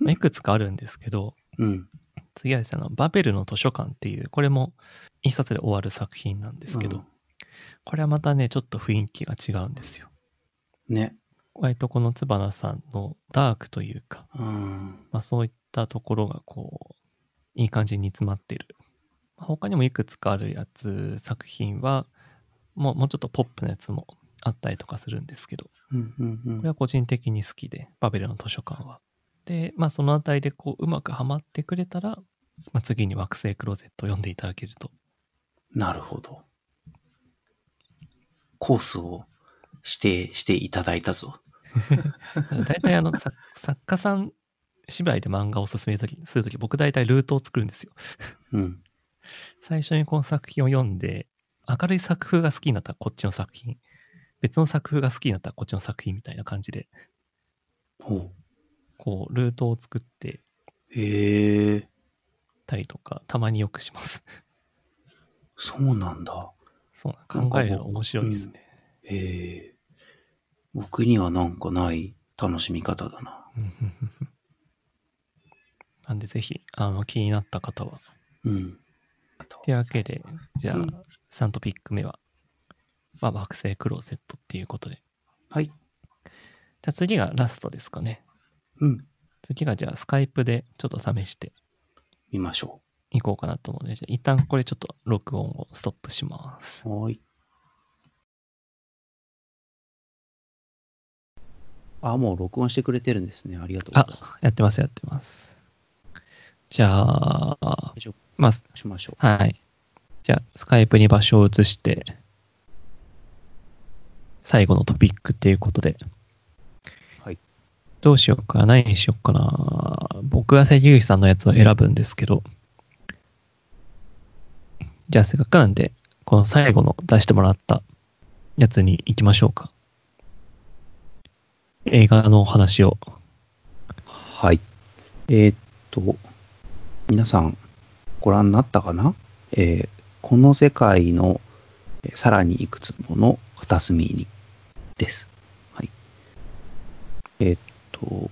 まあいくつかあるんですけど、うん。次はですね、あのバベルの図書館っていう、これも一冊で終わる作品なんですけど、うんこれはまたね、ちょっと雰囲気が違うんですよ。ね。割とこのつばなさんのダークというか、うん。まあそういったところがこう、いい感じに煮詰まってる。まあ他にもいくつかあるやつ、作品は、もうもうちょっとポップなやつもあったりとかするんですけど、うん。うん。うんこれは個人的に好きで、バベルの図書館は。で、まあそのあたりでこう、うまくはまってくれたら、まあ、次に惑星クローゼットを読んでいただけると。なるほど。コースを指定していただいたぞ。大体あの、さ作家さん芝居で漫画をおすすめするとき、僕大体ルートを作るんですよ。うん。最初にこの作品を読んで、明るい作風が好きになったらこっちの作品、別の作風が好きになったらこっちの作品みたいな感じで、ほこう、ルートを作ってう。へえ、たりとか、たまによくします。そうなんだ。そうな、考えるの面白いですね。へえ。僕にはなんかない楽しみ方だな。なんでぜひ、あの、気になった方は。うん。というわけで、じゃあ、うん3トピック目は、まあ、惑星クローゼットっていうことで。はい。じゃあ次がラストですかね。うん。次がじゃあスカイプでちょっと試して見ましょいこうかなと思うので、じゃあ一旦これちょっと録音をストップします。う。はーい。あ、もう録音してくれてるんですね。ありがとうございます。あ、やってます、やってます。じゃあ、まあ、しましょはい。じゃあ、スカイプに場所を移して、最後のトピックっていうことで。どうしようか、何にしようかな。僕は関口さんのやつを選ぶんですけど、じゃあせっかくなんで、この最後の出してもらったやつに行きましょうか。映画のお話を。はい。えーっと、皆さんご覧になったかな？えーこの世界のさらにいくつもの片隅にです。はい。えーっと、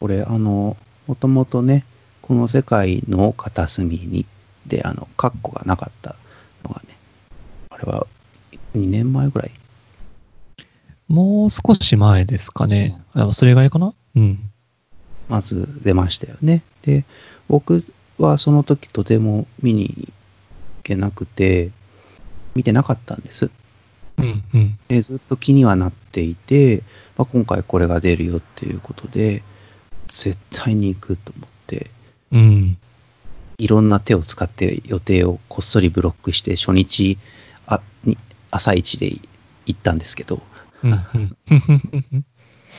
これあの、もともとね、この世界の片隅にで、あの、カッコがなかったのがね、あれは2年前ぐらい？もう少し前ですかね。あそれがいいかな？うん。まず出ましたよね。で、僕はその時とても見に行けなくて、見てなかったんです。うん、うん。でずっと気にはなっていて、まあ、今回これが出るよっていうことで、絶対に行くと思って、うん。いろんな手を使って予定をこっそりブロックして、初日あに朝一で行ったんですけど、う。だ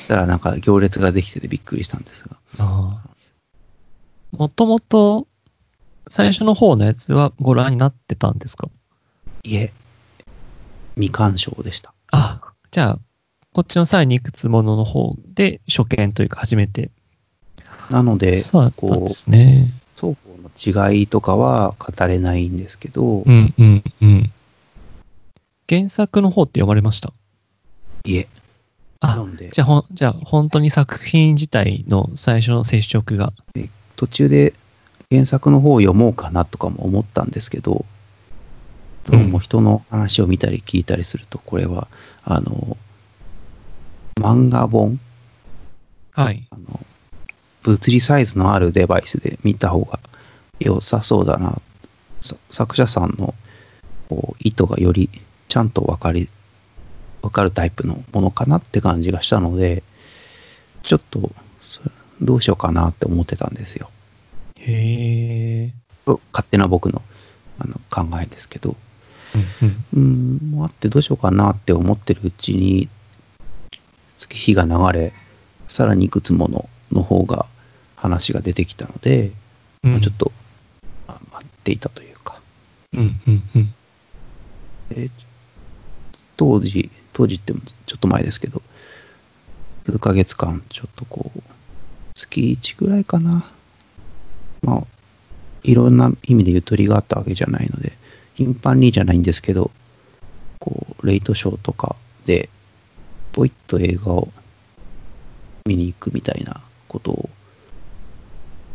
からなんか行列ができててびっくりしたんですが。もともと、最初の方のやつはご覧になってたんですか？いえ、未鑑賞でした。あ、じゃあ、こっちの際にいくつものの方で初見というか初めて。なので、そうですね。双方の違いとかは語れないんですけど、うん、うん、うん。原作の方って読まれました？いえ、あ、読んで、じゃあ、ほん、じゃあ、本当に作品自体の最初の接触が。途中で原作の方を読もうかなとかも思ったんですけど、どうも人の話を見たり聞いたりすると、これは、あの、漫画本、はい。あの、物理サイズのあるデバイスで見た方が良さそうだな。さ作者さんのこう意図がよりちゃんと分かり、分かるタイプのものかなって感じがしたので、ちょっと、どうしようかなって思ってたんですよ。へえ。勝手な僕のあの考えですけど。うん、うん。あってどうしようかなって思ってるうちに、月日が流れ、さらにいくつものの方が話が出てきたので、うんまあちょっと、まあ待っていたというか、うん、うん、うん。で当時、当時ってもちょっと前ですけど、数ヶ月間、ちょっとこう、月1ぐらいかな。まあ、いろんな意味でゆとりがあったわけじゃないので、頻繁にじゃないんですけど、こう、レイトショーとかで、ポイッと映画を見に行くみたいなことを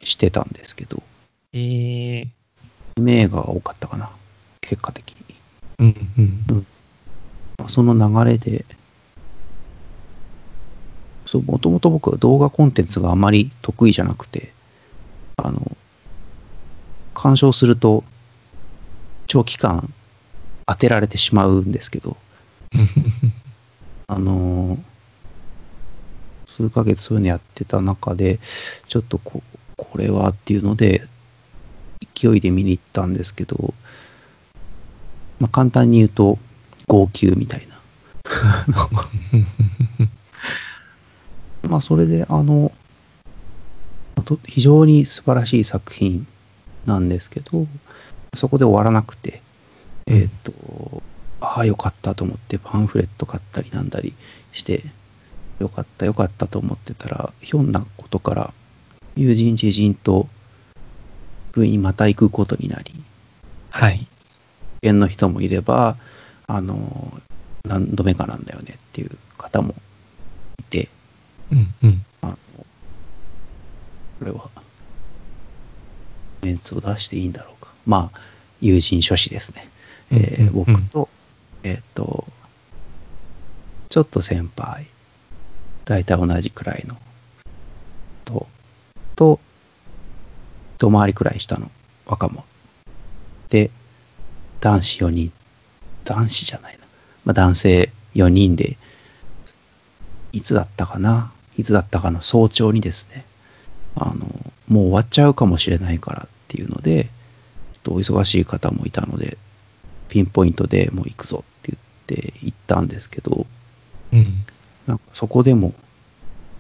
してたんですけど、えー、アニメ映画が多かったかな、結果的に。うんうん。まあその流れで、そう、もともと僕は動画コンテンツがあまり得意じゃなくて、あの、鑑賞すると、長期間当てられてしまうんですけど、あの数ヶ月そういうのやってた中で、ちょっとこ、これはっていうので、勢いで見に行ったんですけど、まあ、簡単に言うと、号泣みたいな。まあ、それで、あの、非常に素晴らしい作品なんですけど、そこで終わらなくて、えっ、と、ああ、よかったと思ってパンフレット買ったりなんだりして、よかったよかったと思ってたら、ひょんなことから、友人知人と、上にまた行くことになり、はい。園の人もいれば、あの、何度目かなんだよねっていう方もいて、うんうん。あの、これは、メンツを出していいんだろうか。まあ、友人諸子ですね。えーうんうんうん僕と、えっ、と、ちょっと先輩、大体同じくらいの、と、と、一回りくらい下の若者。で、男子4人、男子じゃないな。まあ、男性4人で、いつだったかな？いつだったかの早朝にですね、あの、もう終わっちゃうかもしれないからっていうので、ちょっとお忙しい方もいたので、ピンポイントでもう行くぞって言って行ったんですけど、うん。なんかそこでも、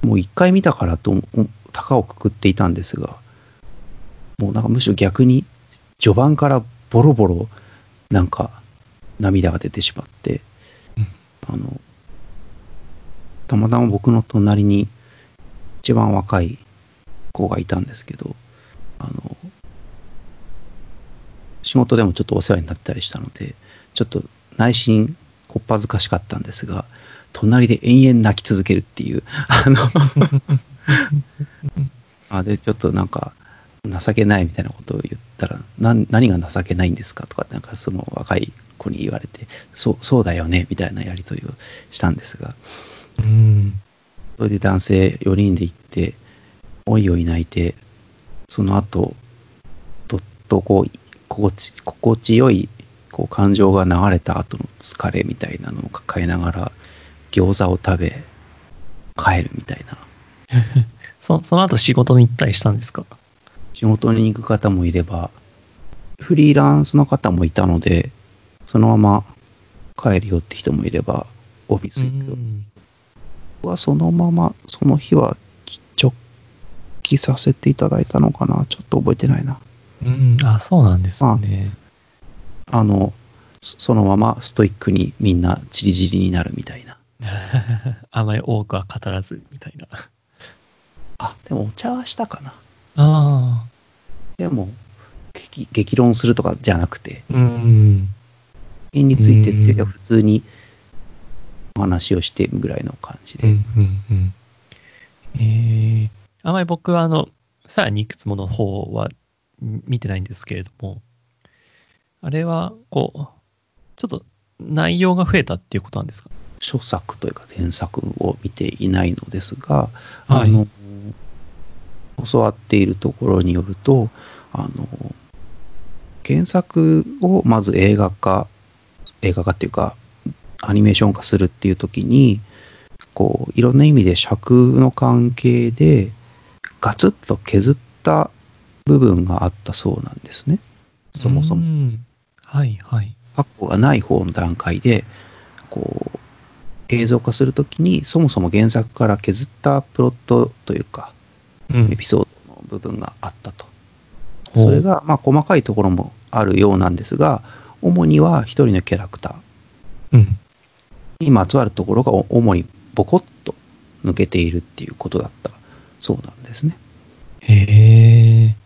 もう一回見たからと、お高をくくっていたんですが、もうなんかむしろ逆に、序盤からボロボロ、なんか涙が出てしまって、うんあの、たまたま僕の隣に一番若い子がいたんですけど、あの、仕事でもちょっとお世話になったりしたので、ちょっと内心こっぱずかしかったんですが、隣で延々泣き続けるっていう、あの、あで、ちょっとなんか、情けないみたいなことを言ったら、何が情けないんですかとか、なんかその若い子に言われて、そう、そうだよね、みたいなやりとりをしたんですが、うん。それで男性4人で行って、おいおい泣いて、その後、どっとこう、心地心地よいこう感情が流れた後の疲れみたいなのを抱えながら、餃子を食べ、帰るみたいな。そその後仕事に行ったりしたんですか？仕事に行く方もいれば、フリーランスの方もいたので、そのまま帰るよって人もいれば、オフィス行くよ。僕はそのまま、その日は直帰させていただいたのかなちょっと覚えてないな。うん。あ、そうなんですね。あの、そそのままストイックにみんなチリチリになるみたいな。あまり多くは語らずみたいな。あ、でもお茶はしたかな。ああ。でも、激激論するとかじゃなくて、うん。絵についてっていうよりはうん普通にお話をしてぐらいの感じで。うんうんうん。えー、あまり僕はあの、さらにいくつもの方はん見てないんですけれども、あれは、こう、ちょっと内容が増えたっていうことなんですか？書作というか前作を見ていないのですが、はい。あの教わっているところによるとあの原作をまず映画化映画化っていうかアニメーション化するっていう時にこういろんな意味で尺の関係でガツッと削った部分があったそうなんですね。そもそも。うんはいはい。過去がない方の段階でこう映像化するときにそもそも原作から削ったプロットというかうんエピソードの部分があったと。それ、がまあ細かいところもあるようなんですが主には一人のキャラクターうん。にまつわるところがお主にボコッと抜けているっていうことだったそうなんですね。へえ。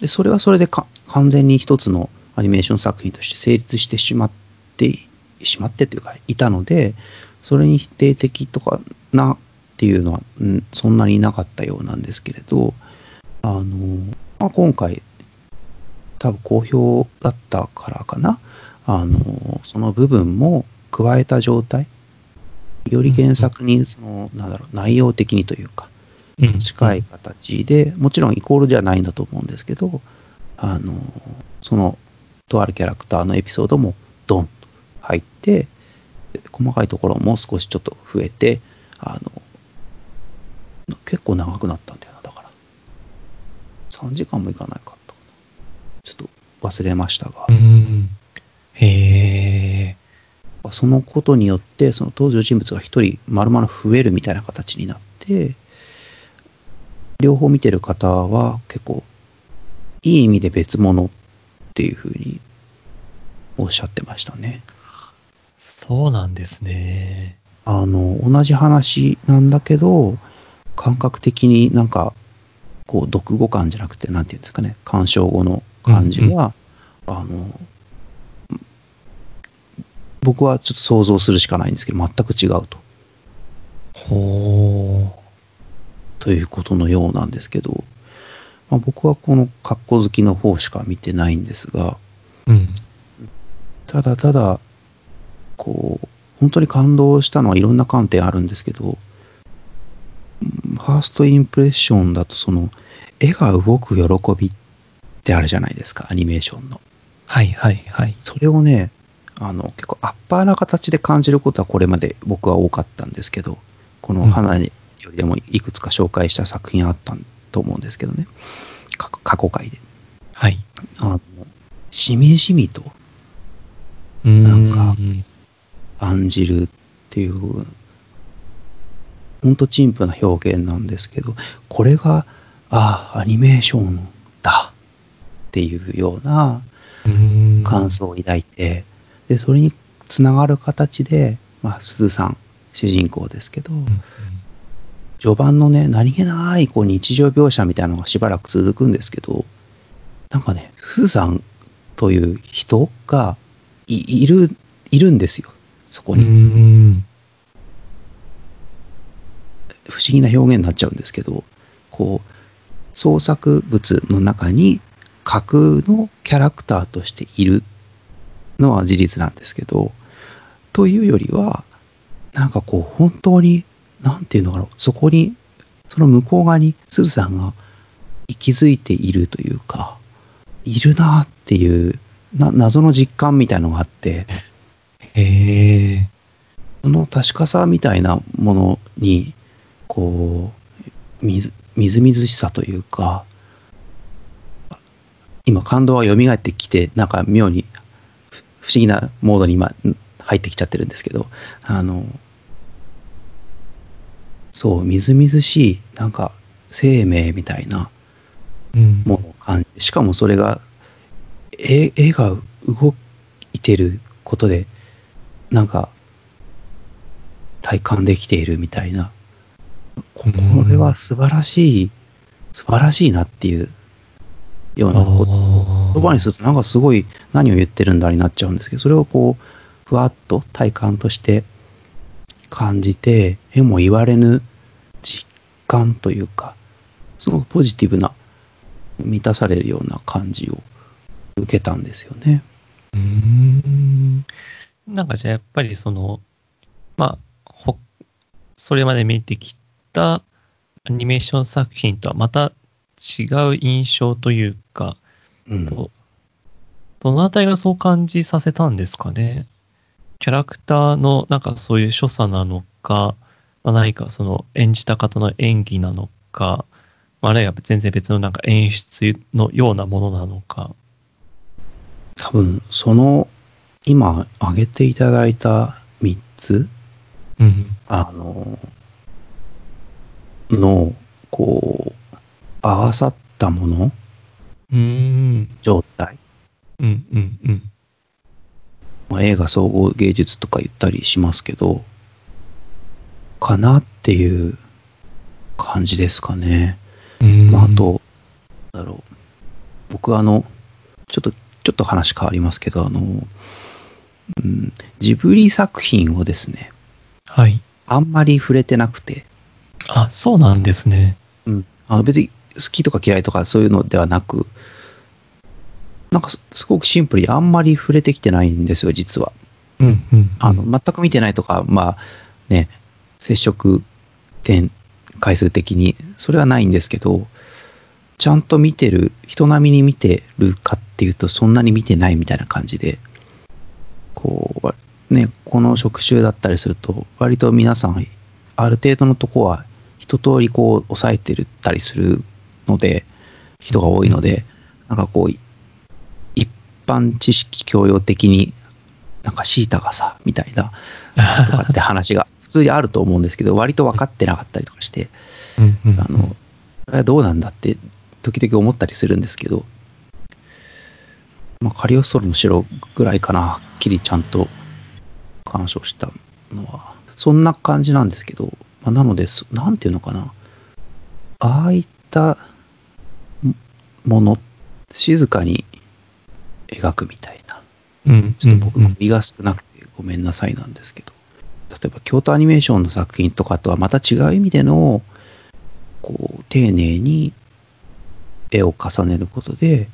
でそれはそれでか完全に一つのアニメーション作品として成立してしまって、しまってというか、いたので、それに否定的とかなっていうのは、うんそんなになかったようなんですけれど、あの、まあ、今回、多分好評だったからかな、あの、その部分も加えた状態、より原作に、その、なんだろう、内容的にというか、うん。近い形で、もちろんイコールじゃないんだと思うんですけど、あの、その、とあるキャラクターのエピソードもドンと入って、細かいところも少しちょっと増えて、あの、結構長くなったんだよな、だから。3時間もいかないかったかな。ちょっと忘れましたがう、ん。へえ。そのことによって、その登場人物が一人丸々増えるみたいな形になって、両方見てる方は結構、いい意味で別物っていうふうにおっしゃってましたね。そうなんですね。あの、同じ話なんだけど、感覚的になんか、こう、読語感じゃなくて、なんていうんですかね、鑑賞後の感じは、あの、僕はちょっと想像するしかないんですけど、全く違うと。ほということのようなんですけど、まあ、僕はこの格好好きの方しか見てないんですが、う。うん。ただただ、こう、本当に感動したのはいろんな観点あるんですけど、うんファーストインプレッションだとその、絵が動く喜びってあるじゃないですか、アニメーションの。はいはいはい。それをね、あの、結構アッパーな形で感じることはこれまで僕は多かったんですけど、この花よりでもいくつか紹介した作品あったと思うんですけどね、過去回で。はい。あの、しみじみとなんか感じるっていう、ほんと陳腐な表現なんですけど、これが、ああ、アニメーションだっていうような感想を抱いて、で、それにつながる形で、まあ、鈴さん、主人公ですけど、序盤のね、何気ないこう日常描写みたいなのがしばらく続くんですけど、なんかね、鈴さんという人がいいる、いるんですよ、そこうに。ん。不思議な表現になっちゃうんですけど、こう、創作物の中に架空のキャラクターとしているのは事実なんですけど、というよりは、なんかこう、本当に、なんていうのかな、そこに、その向こう側に、鶴さんが息づいているというか、いるなっていう、な謎の実感みたいのがあって、へえ。その確かさみたいなものに、こう、みず、みずみずしさというか、今感動が蘇ってきて、なんか妙にふ不思議なモードに今ん入ってきちゃってるんですけど、あの、そう、みずみずしい、なんか生命みたいなうん。ものを感じしかもそれが、絵絵が動いてることで、なんか、体感できているみたいな。ここれは素晴らしい、素晴らしいなっていうような言葉にするとなんかすごい何を言ってるんだになっちゃうんですけど、それをこう、ふわっと体感として感じて、絵も言われぬ実感というか、すごくポジティブな、満たされるような感じを受けたんですよね。うーん。なんかじゃあやっぱりその、まあ、ほ、それまで見てきたアニメーション作品とはまた違う印象というか、うん。とどのあたりがそう感じさせたんですかね？キャラクターのなんかそういう所作なのか、まあ、何かその演じた方の演技なのか、まあ、あるいは全然別のなんか演出のようなものなのか。多分、その、今挙げていただいた3つ、うん。あの、の、こう、合わさったもの、うーん。状態。うんうんうん。まあ、映画総合芸術とか言ったりしますけど、かなっていう感じですかね。うんまあ、あと、だろう。僕あの、ちょっとちょっと話変わりますけど、あの、うん、ジブリ作品をですね、はい。あんまり触れてなくて、あ、そうなんですね。うん、あの別に好きとか嫌いとかそういうのではなく、なんかすすごくシンプルにあんまり触れてきてないんですよ、実は。うん、うん。あの、全く見てないとか、まあね、接触点回数的に、それはないんですけど、ちゃんと見てる、人並みに見てるかっていうと、そんなに見てないみたいな感じで、こう、ね、この職種だったりすると、割と皆さん、ある程度のとこは、一通りこう、抑えてるったりするので、人が多いので、なんかこう、一般知識教養的に、なんかシータがさ、みたいな、とかって話が通にあると思うんですけど、割と分かってなかったりとかして、うん、うん。あの、これはどうなんだって、時々思ったりするんですけど、まあ、カリオストロの城ぐらいかな、はっきりちゃんと鑑賞したのは、そんな感じなんですけど、まあ、なので、そなんていうのかな、ああいったもの、静かに描くみたいな、うん、ちょっと僕うん、身が少なくてごめんなさいなんですけど、例えば京都アニメーションの作品とかとはまた違う意味での、こう、丁寧に絵を重ねることで、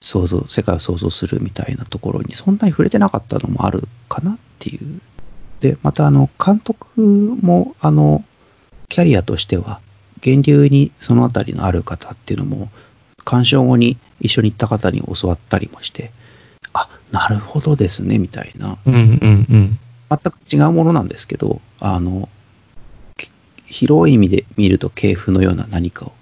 想像、世界を想像するみたいなところにそんなに触れてなかったのもあるかなっていう。で、またあの、監督も、あの、キャリアとしては、源流にそのあたりのある方っていうのも、鑑賞後に一緒に行った方に教わったりもして、あ、なるほどですね、みたいな。うん、うん、うん。全く違うものなんですけど、あの、広い意味で見ると系譜のような何かを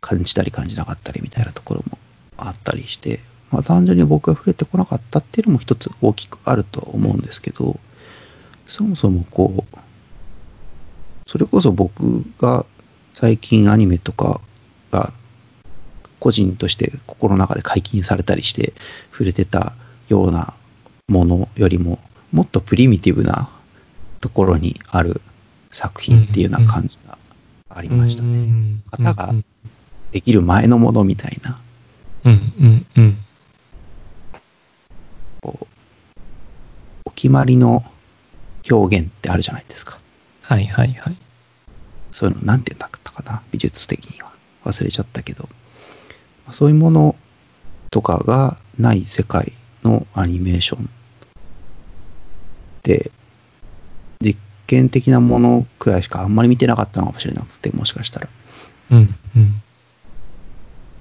感じたり感じなかったりみたいなところもあったりして、まあ、単純に僕が触れてこなかったっていうのも一つ大きくあるとは思うんですけど、そもそもこう、それこそ僕が最近アニメとかが個人として心の中で解禁されたりして触れてたようなものよりももっとプリミティブなところにある作品っていうような感じがありましたね。ね型ができる前のものみたいな、うん、うん、うん。こう、お決まりの表現ってあるじゃないですか。はい、はい、はい。そういうの、なんて言うんだったかな、美術的には。忘れちゃったけど。そういうものとかがない世界のアニメーションで、実験的なものくらいしかあんまり見てなかったのかもしれなくて、もしかしたら。うん、うん。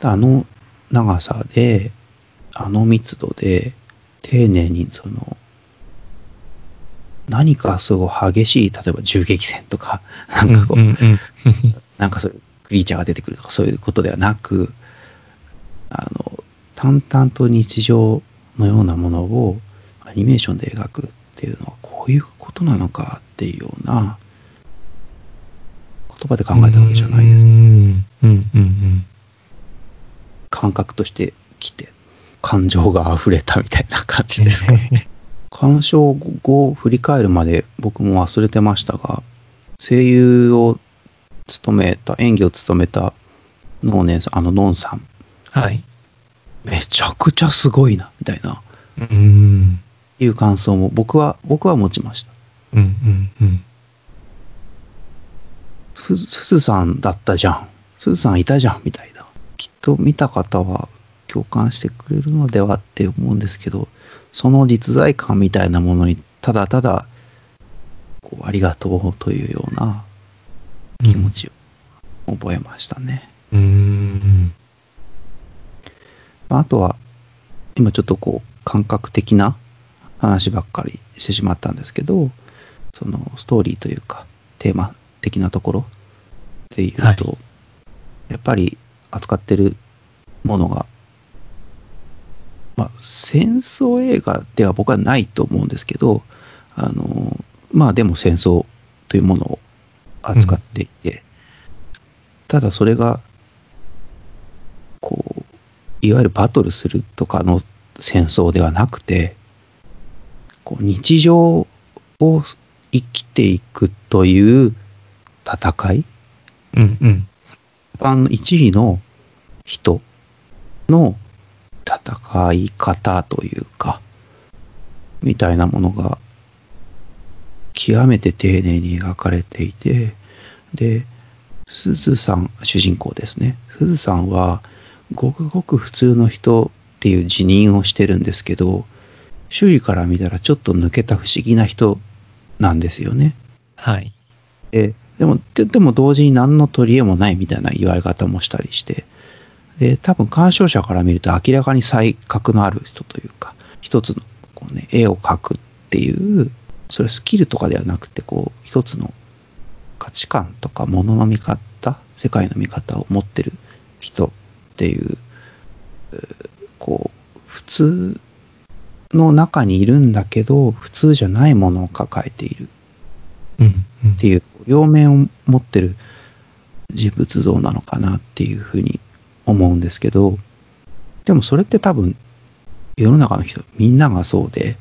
あの長さで、あの密度で、丁寧にその、何かすごい激しい、例えば銃撃戦とか、なんかこう、うん、うん、うん。なんかそういうクリーチャーが出てくるとかそういうことではなく、あの、淡々と日常のようなものをアニメーションで描くっていうのはこういうことなのかっていうような言葉で考えたわけじゃないです。う。ん、うん、うん、うん。感覚として来て、感情が溢れたみたいな感じですか。鑑賞後を振り返るまで僕も忘れてましたが、声優を務めた、演技を務めた能年さん、あのノンさん、はい。めちゃくちゃすごいな、みたいな、うん、いう感想も僕は、僕は持ちました。うん、うん、うん。す、すずさんだったじゃん。すずさんいたじゃん、みたいな。きっと見た方は共感してくれるのではって思うんですけど、その実在感みたいなものに、ただただ、こう、ありがとうというような気持ちを覚えましたね。うん、まああとは、今ちょっとこう、感覚的な話ばっかりしてしまったんですけど、そのストーリーというか、テーマ的なところで言うと、はやっぱり扱ってるものが、まあ、戦争映画では僕はないと思うんですけど、あの、まあでも戦争というものを扱っていて、ただそれが、こう、いわゆるバトルするとかの戦争ではなくて、こう日常を生きていくという戦い、うん、うん。一般の一位の人のた戦い方というか、みたいなものが極めて丁寧に描かれていて、で、すずさん、主人公ですね。すずさんは、ごくごく普通の人っていう辞任をしてるんですけど、周囲から見たらちょっと抜けた不思議な人なんですよね。はい。ででもででも同時に何の取り柄もないみたいな言われ方もしたりしてで多分鑑賞者から見ると明らかに才覚のある人というか一つのこう、ね、絵を描くっていうそれはスキルとかではなくてこう一つの価値観とかものの見方世界の見方を持ってる人っていうえーこう普通の中にいるんだけど普通じゃないものを抱えている。っていう両面を持ってる人物像なのかなっていうふうに思うんですけどでもそれって多分世の中の人みんながそうで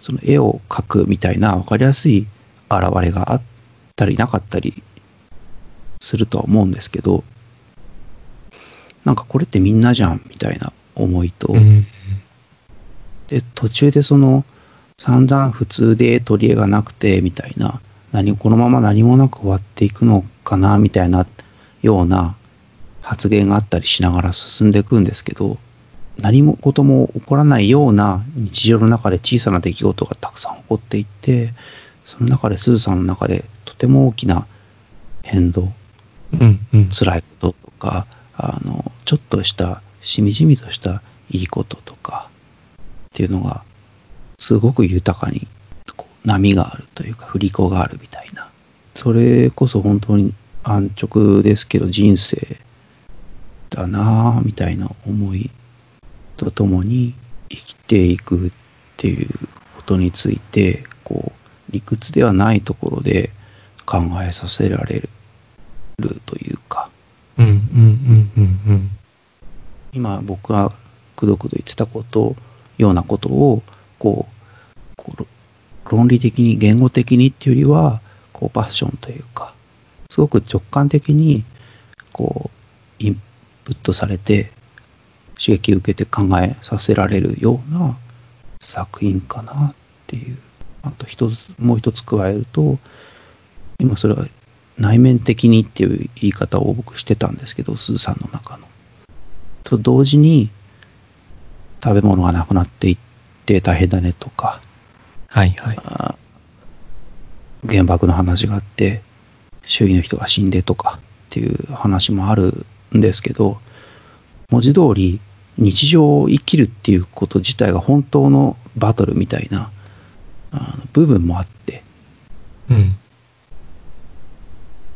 その絵を描くみたいな分かりやすい現れがあったりなかったりするとは思うんですけどなんかこれってみんなじゃんみたいな思いと、うん。で途中でその散々普通で取り柄がなくてみたいな何このまま何もなく終わっていくのかなみたいなような発言があったりしながら進んでいくんですけど何もことも起こらないような日常の中で小さな出来事がたくさん起こっていってその中ですずさんの中でとても大きな変動うん。うん。辛いこととかあのちょっとしたしみじみとしたいいこととかっていうのがすごく豊かに波があるというか振り子があるみたいなそれこそ本当に安直ですけど人生だなあみたいな思いとともに生きていくっていうことについてこう理屈ではないところで考えさせられるというかうん。うん。うん。うん。うん。今僕がくどくど言ってたことようなことをこう論理的に言語的にっていうよりはこうパッションというかすごく直感的にこうインプットされて刺激を受けて考えさせられるような作品かなっていうあと一つもう一つ加えると今それは内面的にっていう言い方を僕してたんですけどすずさんの中の。と同時に食べ物がなくなっていって大変だねとかはい。はい。あ原爆の話があって周囲の人が死んでとかっていう話もあるんですけど文字通り日常を生きるっていうこと自体が本当のバトルみたいな部分もあってうん。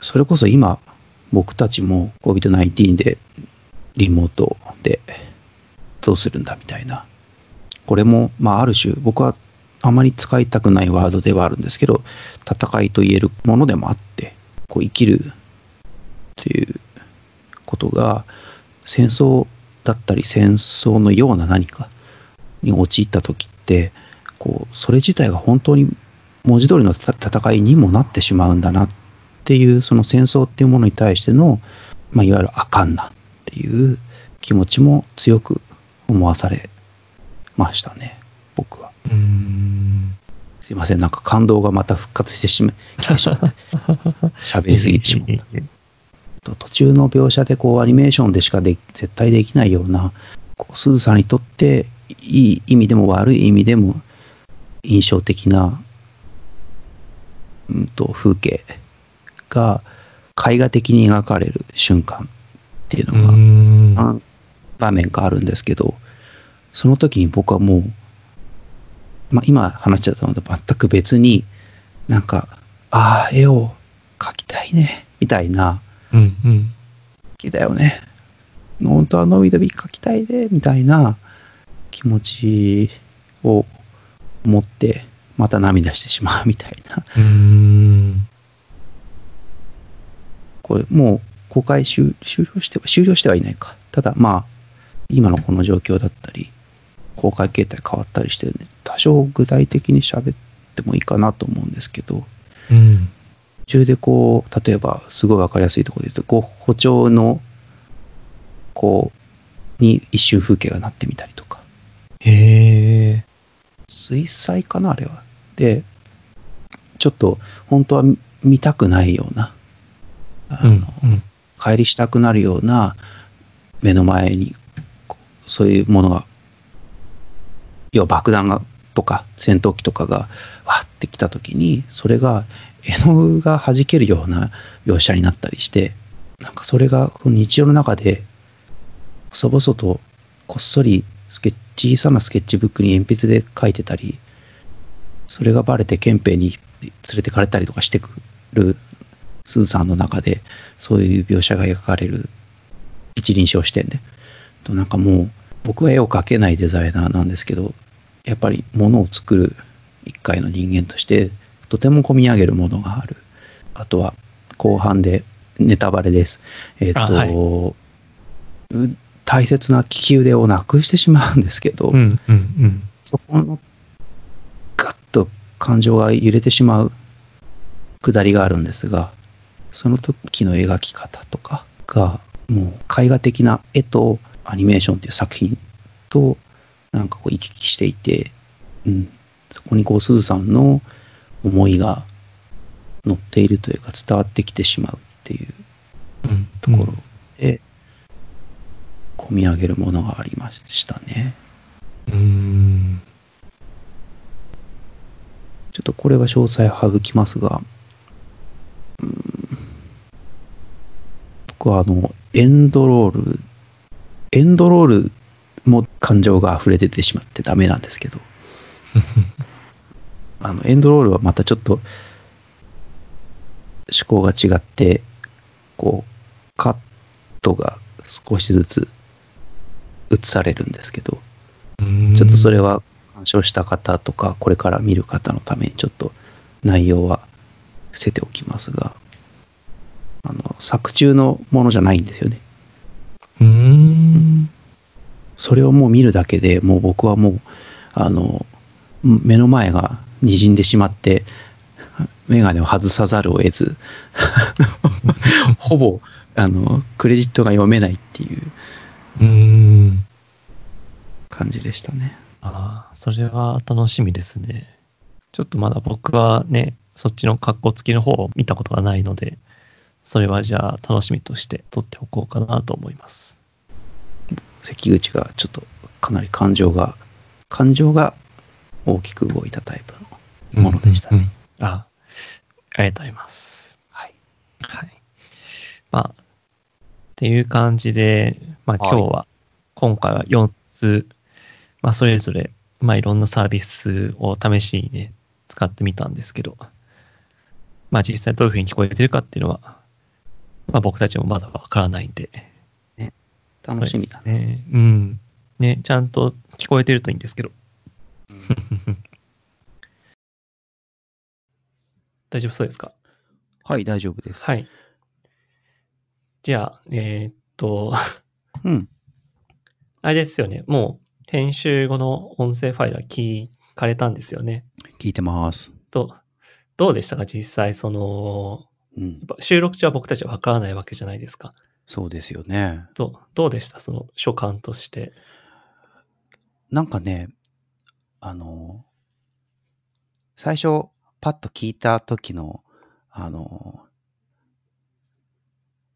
それこそ今僕たちも COVID-19 でリモートでどうするんだみたいな。これもまあある種僕はあまり使いたくないワードではあるんですけど戦いと言えるものでもあってこう生きるということが戦争だったり戦争のような何かに陥った時ってこうそれ自体が本当に文字通りの戦いにもなってしまうんだなっていうその戦争っていうものに対しての、まあ、いわゆるあかんなっていう気持ちも強く思わされましたね僕は。すいませんなんか感動がまた復活してしま来てしまって 喋りすぎてしまった。途中の描写でこうアニメーションでしかで絶対できないようなこうすずさんにとっていい意味でも悪い意味でも印象的な、うん、と風景が絵画的に描かれる瞬間っていううのが。何場面かあるんですけどその時に僕はもう、まあ、今話しちゃったのと全く別になんかああ絵を描きたいねみたいなうん。うん。好きだよね本当はのびのび描きたいねみたいな気持ちを持ってまた涙してしまう みたいなうーん。これもう公開終終了しては終了してはいないかただまあ今のこの状況だったり公開形態変わったりしてるんで多少具体的に喋ってもいいかなと思うんですけどうん。途中でこう例えばすごい分かりやすいところで言うとゴッホ調のこうに一瞬風景がなってみたりとか。へえ。水彩かなあれは。で、ちょっと本当は見たくないような、あの、うん。うん。帰りしたくなるような目の前にこうそういうものが要は爆弾がとか戦闘機とかがわってきた時にそれが絵の具が弾けるような描写になったりしてなんかそれがこの日常の中で細々とこっそりスケッチ小さなスケッチブックに鉛筆で描いてたりそれがバレて憲兵に連れてかれたりとかしてくるスーさんの中でそういう描写が描かれる一輪称視点で。となんかもう僕は絵を描けないデザイナーなんですけどやっぱり物を作る一回の人間としてとても込み上げるものがあるあとは後半でネタバレですえっ、と、あはいう大切な利き腕をなくしてしまうんですけど、うん。うん。うん。そこのガッと感情が揺れてしまうくだりがあるんですがその時の描き方とかがもう絵画的な絵とアニメーションっていう作品となんかこう行き来していて、うん、そこにこうすずさんの思いが乗っているというか伝わってきてしまうっていううん。ところで、込み上げるものがありましたね。うん。ちょっとこれは詳細省きますが、うーん僕はあの、エンドロール、エンドロールも感情が溢れ出てしまってダメなんですけど、あの、エンドロールはまたちょっと思考が違って、こう、カットが少しずつ映されるんですけど、うん。ちょっとそれは鑑賞した方とか、これから見る方のためにちょっと内容は伏せておきますが、あの、作中のものじゃないんですよね。うん。それをもう見るだけでもう僕はもう、あの、目の前が滲んでしまって、メガネを外さざるを得ず、ほぼ、あの、クレジットが読めないっていううん。感じでしたね。ああ、それは楽しみですね。ちょっとまだ僕はね、そっちの格好付きの方を見たことがないので、それはじゃあ楽しみとして撮っておこうかなと思います。関口がちょっとかなり感情が、感情が大きく動いたタイプのものでしたね。うんうんうんあ、ありがとうございます。はい。はい。まあ、っていう感じで、まあはい今日は、今回は4つ、まあそれぞれ、まあいろんなサービスを試しにね、使ってみたんですけど、まあ実際どういうふうに聞こえてるかっていうのは、まあ僕たちもまだわからないんで、楽しみだね。うん。ね、ちゃんと聞こえてるといいんですけど。大丈夫そうですか？はい、大丈夫です。はい。じゃあ、えーっと、うん。あれですよね。もう、編集後の音声ファイルは聞かれたんですよね。聞いてます。と、どうでしたか？実際、その、うんやっ。ぱ収録中は僕たちはわからないわけじゃないですか。そうですよね。どうどうでした？その所感として。なんかね、あの、最初、パッと聞いた時の、あの、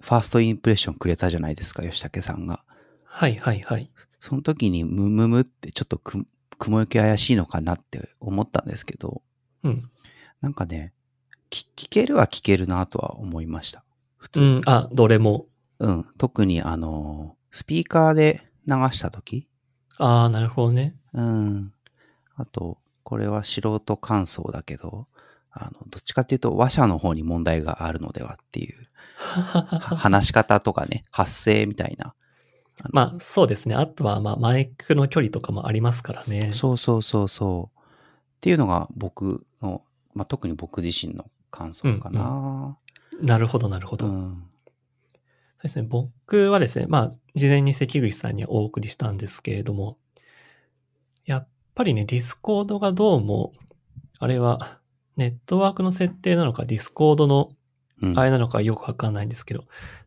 ファーストインプレッションくれたじゃないですか、吉武さんが。はいはいはい。その時に、ムムムってちょっとく雲行き怪しいのかなって思ったんですけど、うん。なんかね、聞聞けるは聞けるなとは思いました。普通。うん、あ、どれも。うん。特に、あの、スピーカーで流した時ああ、なるほどね。うん。あと、これは素人感想だけど、あの、どっちかっていうと話者の方に問題があるのではっていう、は話し方とかね、発声みたいな。あのまあ、そうですね。あとは、まあ、マイクの距離とかもありますからね。そうそうそうそう。っていうのが僕の、まあ、特に僕自身の感想かな。なるほど、なるほど。うん。そうですね。僕はですね、まあ、事前に関口さんにお送りしたんですけれども、やっぱりね、 Discordがどうも、あれは、ネットワークの設定なのか、 Discordのうん。あれなのかよくわかんないんですけど、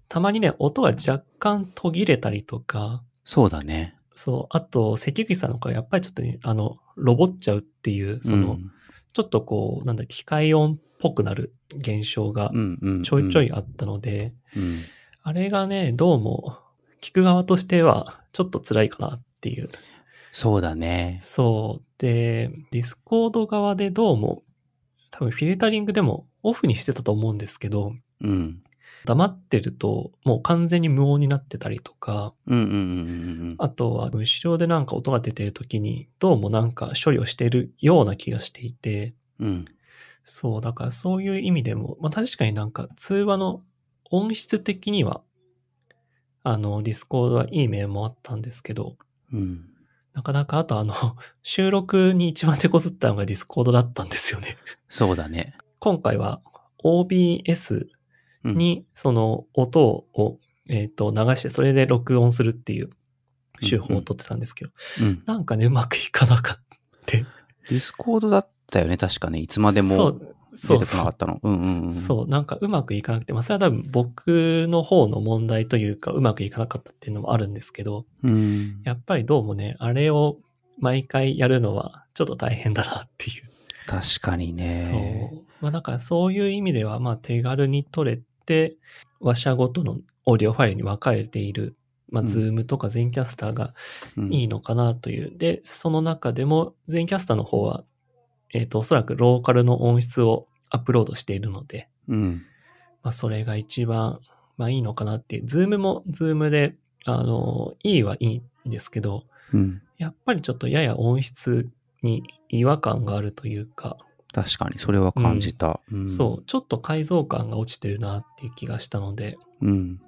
たまにね、音が若干途切れたりとか、そうだね。そう。あと、関口さんの声、やっぱりちょっとね、あの、ロボっちゃうっていう、その、うんちょっとこう、なんだ、機械音っぽくなる現象がちょいちょい。いあったので、うん。あれがね、どうも、聞く側としては、ちょっと辛いかなっていう。そうだね。そう。で、 Discord側でどうも、多分フィルタリングでもオフにしてたと思うんですけど、うん。黙ってるともう完全に無音になってたりとか、あとは後ろでなんか音が出てる時にどうもなんか処理をしているような気がしていて、うん。うん。そう、だからそういう意味でも、まあ確かになんか通話の音質的には、あの、ディスコードはいい面もあったんですけど、うん。なかなかあとあの、収録に一番手こずったのがディスコードだったんですよね。そうだね。今回は OBS うん、にその音を、えっ、と流してそれで録音するっていう手法を取ってたんですけど、うん。なんかね、うまくいかなかった。ディスコードだったよね、確かね。いつまでそもう、そうそう出てこなかっ。たの。うんうんうん。そう、なんかうまくいかなくて、まあそれは多分僕の方の問題というか、うまくいかなかったっていうのもあるんですけど、う。ん。やっぱりどうもね、あれを毎回やるのはちょっと大変だなっていう。確かにね。そう。まあだからそういう意味では、まあ手軽に取れて、話者ごとのオーディオファイルに分かれている、まあうんズームとか Zencastr がうんいいのかなという。で、その中でも Zencastr の方は、えっ、と、おそらくローカルの音質をアップロードしているので、うん。まあそれが一番、まあいいのかなっていう。ズームもズームで、あの、いいはいいんですけど、うん。やっぱりちょっとやや音質に違和感があるというか、確かに、それは感じた。うん。そう、ちょっと解像感が落ちてるなっていう気がしたので、う。うん。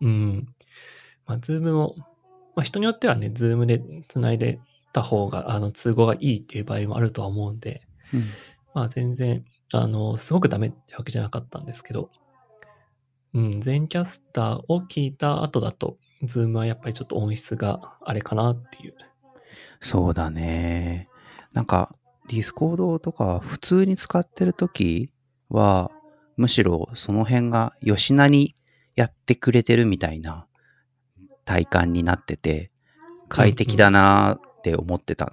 うん。まあ、ズームも、まあ、人によってはね、ズームで繋いでた方が、あの、都合がいいっていう場合もあるとは思うんで、うんまあ、全然、あの、すごくダメってわけじゃなかったんですけど、うん、 Zencastr を聞いた後だと、ズームはやっぱりちょっと音質があれかなっていう。そうだね。なんか、ディスコードとか普通に使ってるときは、むしろその辺が吉なにやってくれてるみたいな体感になってて、快適だなーって思ってたん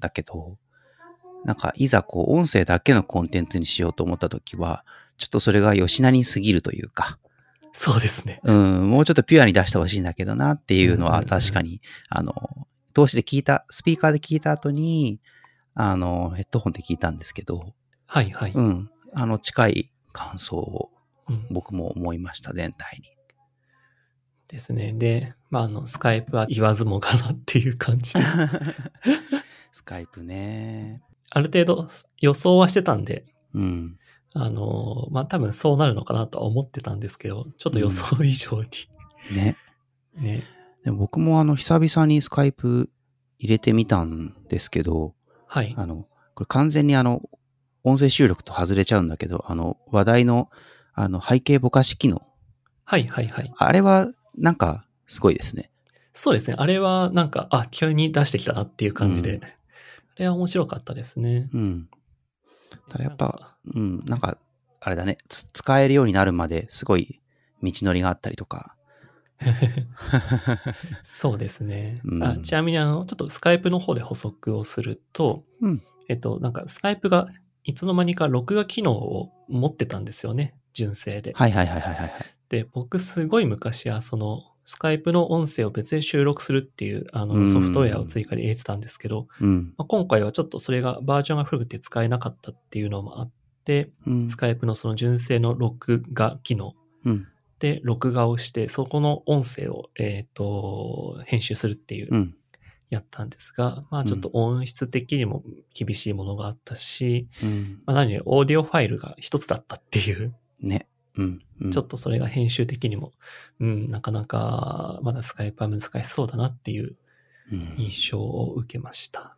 だけど、なんかいざこう音声だけのコンテンツにしようと思ったときは、ちょっとそれが吉なに過ぎるというか、そうですね。うん、もうちょっとピュアに出してほしいんだけどなっていうのはうんうんうん確かに、あの、通しで聞いた、スピーカーで聞いた後に、あの、ヘッドホンで聞いたんですけど、はいはい。うん、あの、近い感想をうん僕も思いました、全体に。ですね。で、まあ、あの、スカイプは言わずもがなっていう感じで、スカイプね。ある程度予想はしてたんで、うん。あの、まあ、多分そうなるのかなとは思ってたんですけど、ちょっと予想以上に、ね。ね。で僕もあの、久々にスカイプ入れてみたんですけど、はい。あの、これ完全にあの、音声収録と外れちゃうんだけど、あの、話題の、あの、背景ぼかし機能。はいはいはい。あれは、なんか、すごいですね。そうですね。あれはなんか、あ、急に出してきたなっていう感じで、うんあれは面白かったですね。うん。ただやっぱうん、なんか、あれだね、つ使えるようになるまですごい道のりがあったりとか。そうですね。うんあちなみに、あの、ちょっとスカイプの方で補足をすると、うんえっと、なんか、スカイプがいつの間にか録画機能を持ってたんですよね。純正で。はいはいはいはいはいはい。で、僕すごい昔は、その、スカイプの音声を別で収録するっていう、あの、うんソフトウェアを追加で入れてたんですけど、うん。まあ、今回はちょっとそれがバージョンが古くて使えなかったっていうのもあって、うんス。カイプのその純正の録画機能うん。で録画をして、そこの音声を、えっ、と、編集するっていううん。やったんですが、まあちょっと音質的にも厳しいものがあったし、うん。まあ何よりオーディオファイルが一つだったっていう、ね。うん。うんちょっとそれが編集的にも、うん、なかなかまだスカイプは難しそうだなっていううん印象を受けました。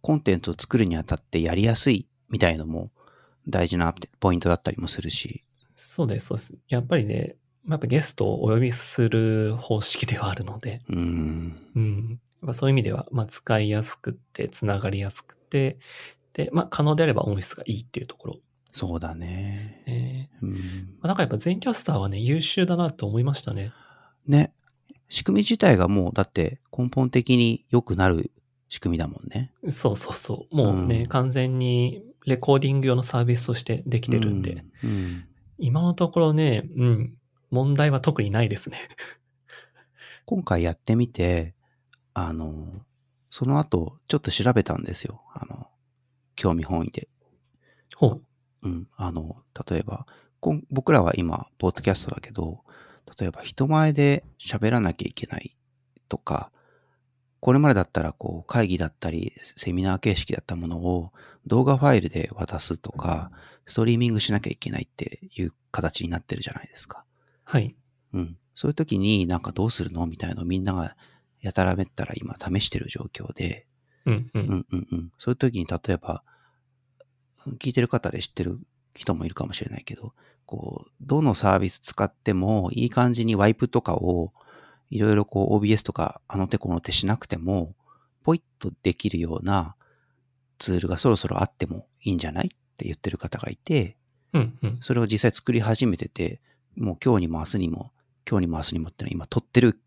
コンテンツを作るにあたってやりやすいみたいのも大事なポイントだったりもするし。そうです、そうです。やっぱりね、まあやっぱゲストをお呼びする方式ではあるので、うん。うん。やっぱそういう意味では、まあ使いやすくて、つながりやすくて、で、まあ可能であれば音質がいいっていうところそうだでね。すね。うん。まあ、なんかやっぱ全キャスターはね、優秀だなと思いましたね。ね。仕組み自体がもう、だって根本的に良くなる仕組みだもんね。そうそうそう。もうね、うん完全にレコーディング用のサービスとしてできてるんで、うん。うん今のところね、うん、問題は特にないですね。今回やってみて、あの、その後、ちょっと調べたんですよ。あの、興味本位で。ほう。うん。あの、例えば、僕らは今、ポッドキャストだけど、例えば人前で喋らなきゃいけないとか、これまでだったらこう会議だったりセミナー形式だったものを動画ファイルで渡すとか、ストリーミングしなきゃいけないっていう形になってるじゃないですか。はい。うん。そういう時になんかどうするの？みたいなのをみんながやたらめったら今試してる状況で、うん、うん。うんうんうん。そういう時に例えば、聞いてる方で知ってる人もいるかもしれないけど、こう、どのサービス使ってもいい感じにワイプとかをいろいろこう OBS とかあの手この手しなくても、ポイッとできるようなツールがそろそろあってもいいんじゃないって言ってる方がいて、うん、うん。それを実際作り始めてて、もう今日にも明日にも、今日にも明日にもってのは今撮ってる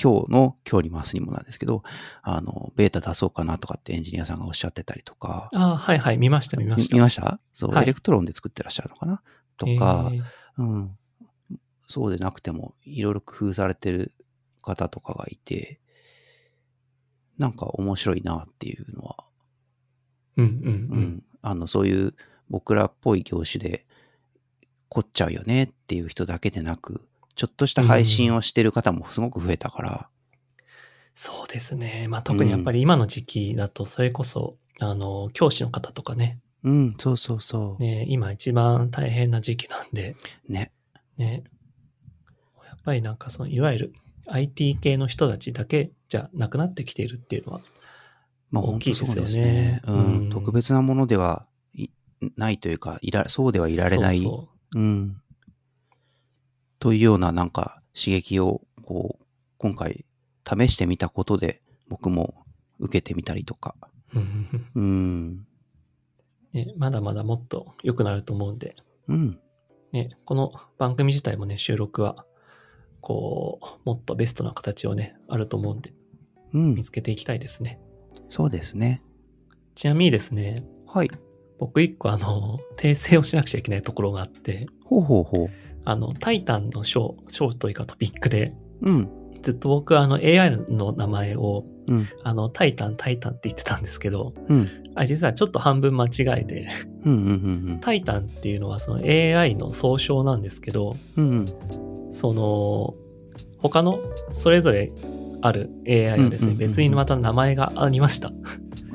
今日の今日にも明日にもなんですけど、あの、ベータ出そうかなとかってエンジニアさんがおっしゃってたりとか、ああ、はいはい、見ました、見ました。見ました？そう、はいエレクトロンで作ってらっしゃるのかなとか、えーうん。そうでなくても、いろいろ工夫されてる方とかがいて、なんか面白いなっていうのは、うん、うん、ううん。ん。あの、そういう僕らっぽい業種で凝っちゃうよねっていう人だけでなく、ちょっとした配信をしてる方もすごく増えたから、そうですね。まあ特にやっぱり今の時期だと、それこそ、あの、教師の方とかね、うん、そうそうそう。ね、今一番大変な時期なんで、ね。ね、やっぱりなんかその、いわゆる IT 系の人たちだけじゃなくなってきているっていうのは、まあ大きいですよねそうですね。うん、うん特別なものではいないというか、いら、そうではいられない。そうそううん。というようななんか刺激をこう、今回試してみたことで僕も受けてみたりとか。うんうん。ね、まだまだもっと良くなると思うんで、うん。ね、この番組自体もね、収録は、こう、もっとベストな形をね、あると思うんで、うん見。つけていきたいですね。そうですね。ちなみにですね、はい。僕一個あの、訂正をしなくちゃいけないところがあって、ほうほうほう。あの、タイタンの章、章というかトピックで、うん。ずっと僕はあの AI の名前を、うん。あの、タイタン、タイタンって言ってたんですけど、うん。あれ実はちょっと半分間違えて、うん。うん。タイタンっていうのはその AI の総称なんですけど、うん。うん。その、他のそれぞれある AI はですね、うんうんうんうん別にまた名前がありました。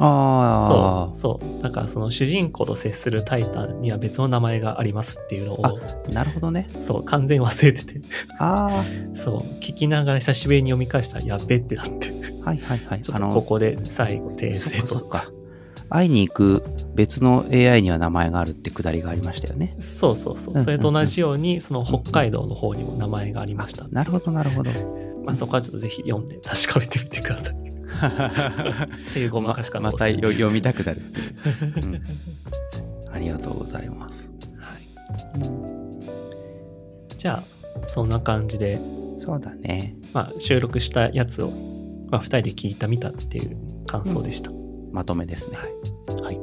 あそう、そう。だからその主人公と接するタイタンには別の名前がありますっていうのあを、あ、なるほどね。そう、完全に忘れてて、あそう、聞きながら久しぶりに読み返したらやっべってなって、あ、はいはいはい。ちょっとここで最後訂正と。かそっか。会いに行く別の AI には名前があるってくだりがありましたよね。そうそうそう。うんうんうんそれと同じように、その北海道の方にも名前がありました。なるほどなるほど。まあそこはちょっとぜひ読んで確かめてみてください。っていうごまかし方をままたよ読みたくなるう、うん ありがとうございます。はい。じゃあ、そんな感じで、そうだね。まあ収録したやつを、まあ二人で聞いたみたっていう感想でした。まとめですね。はい。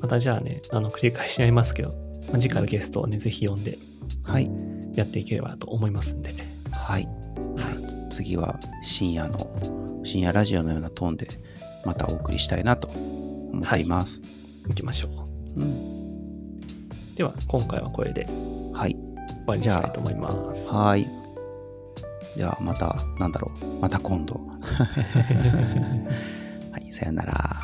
またじゃあね、あの繰り返しになりますけど、まあ、次回のゲストをね、ぜひ呼んではい。やっていければと思いますんで。はい。はい。次は深夜の、深夜ラジオのようなトーンでまたお送りしたいなと思っています。行きましょうん。う。では、今回はこれではい。終わりにしたいと思います。はい。ではまた、なんだろう。また今度。はい。さよなら。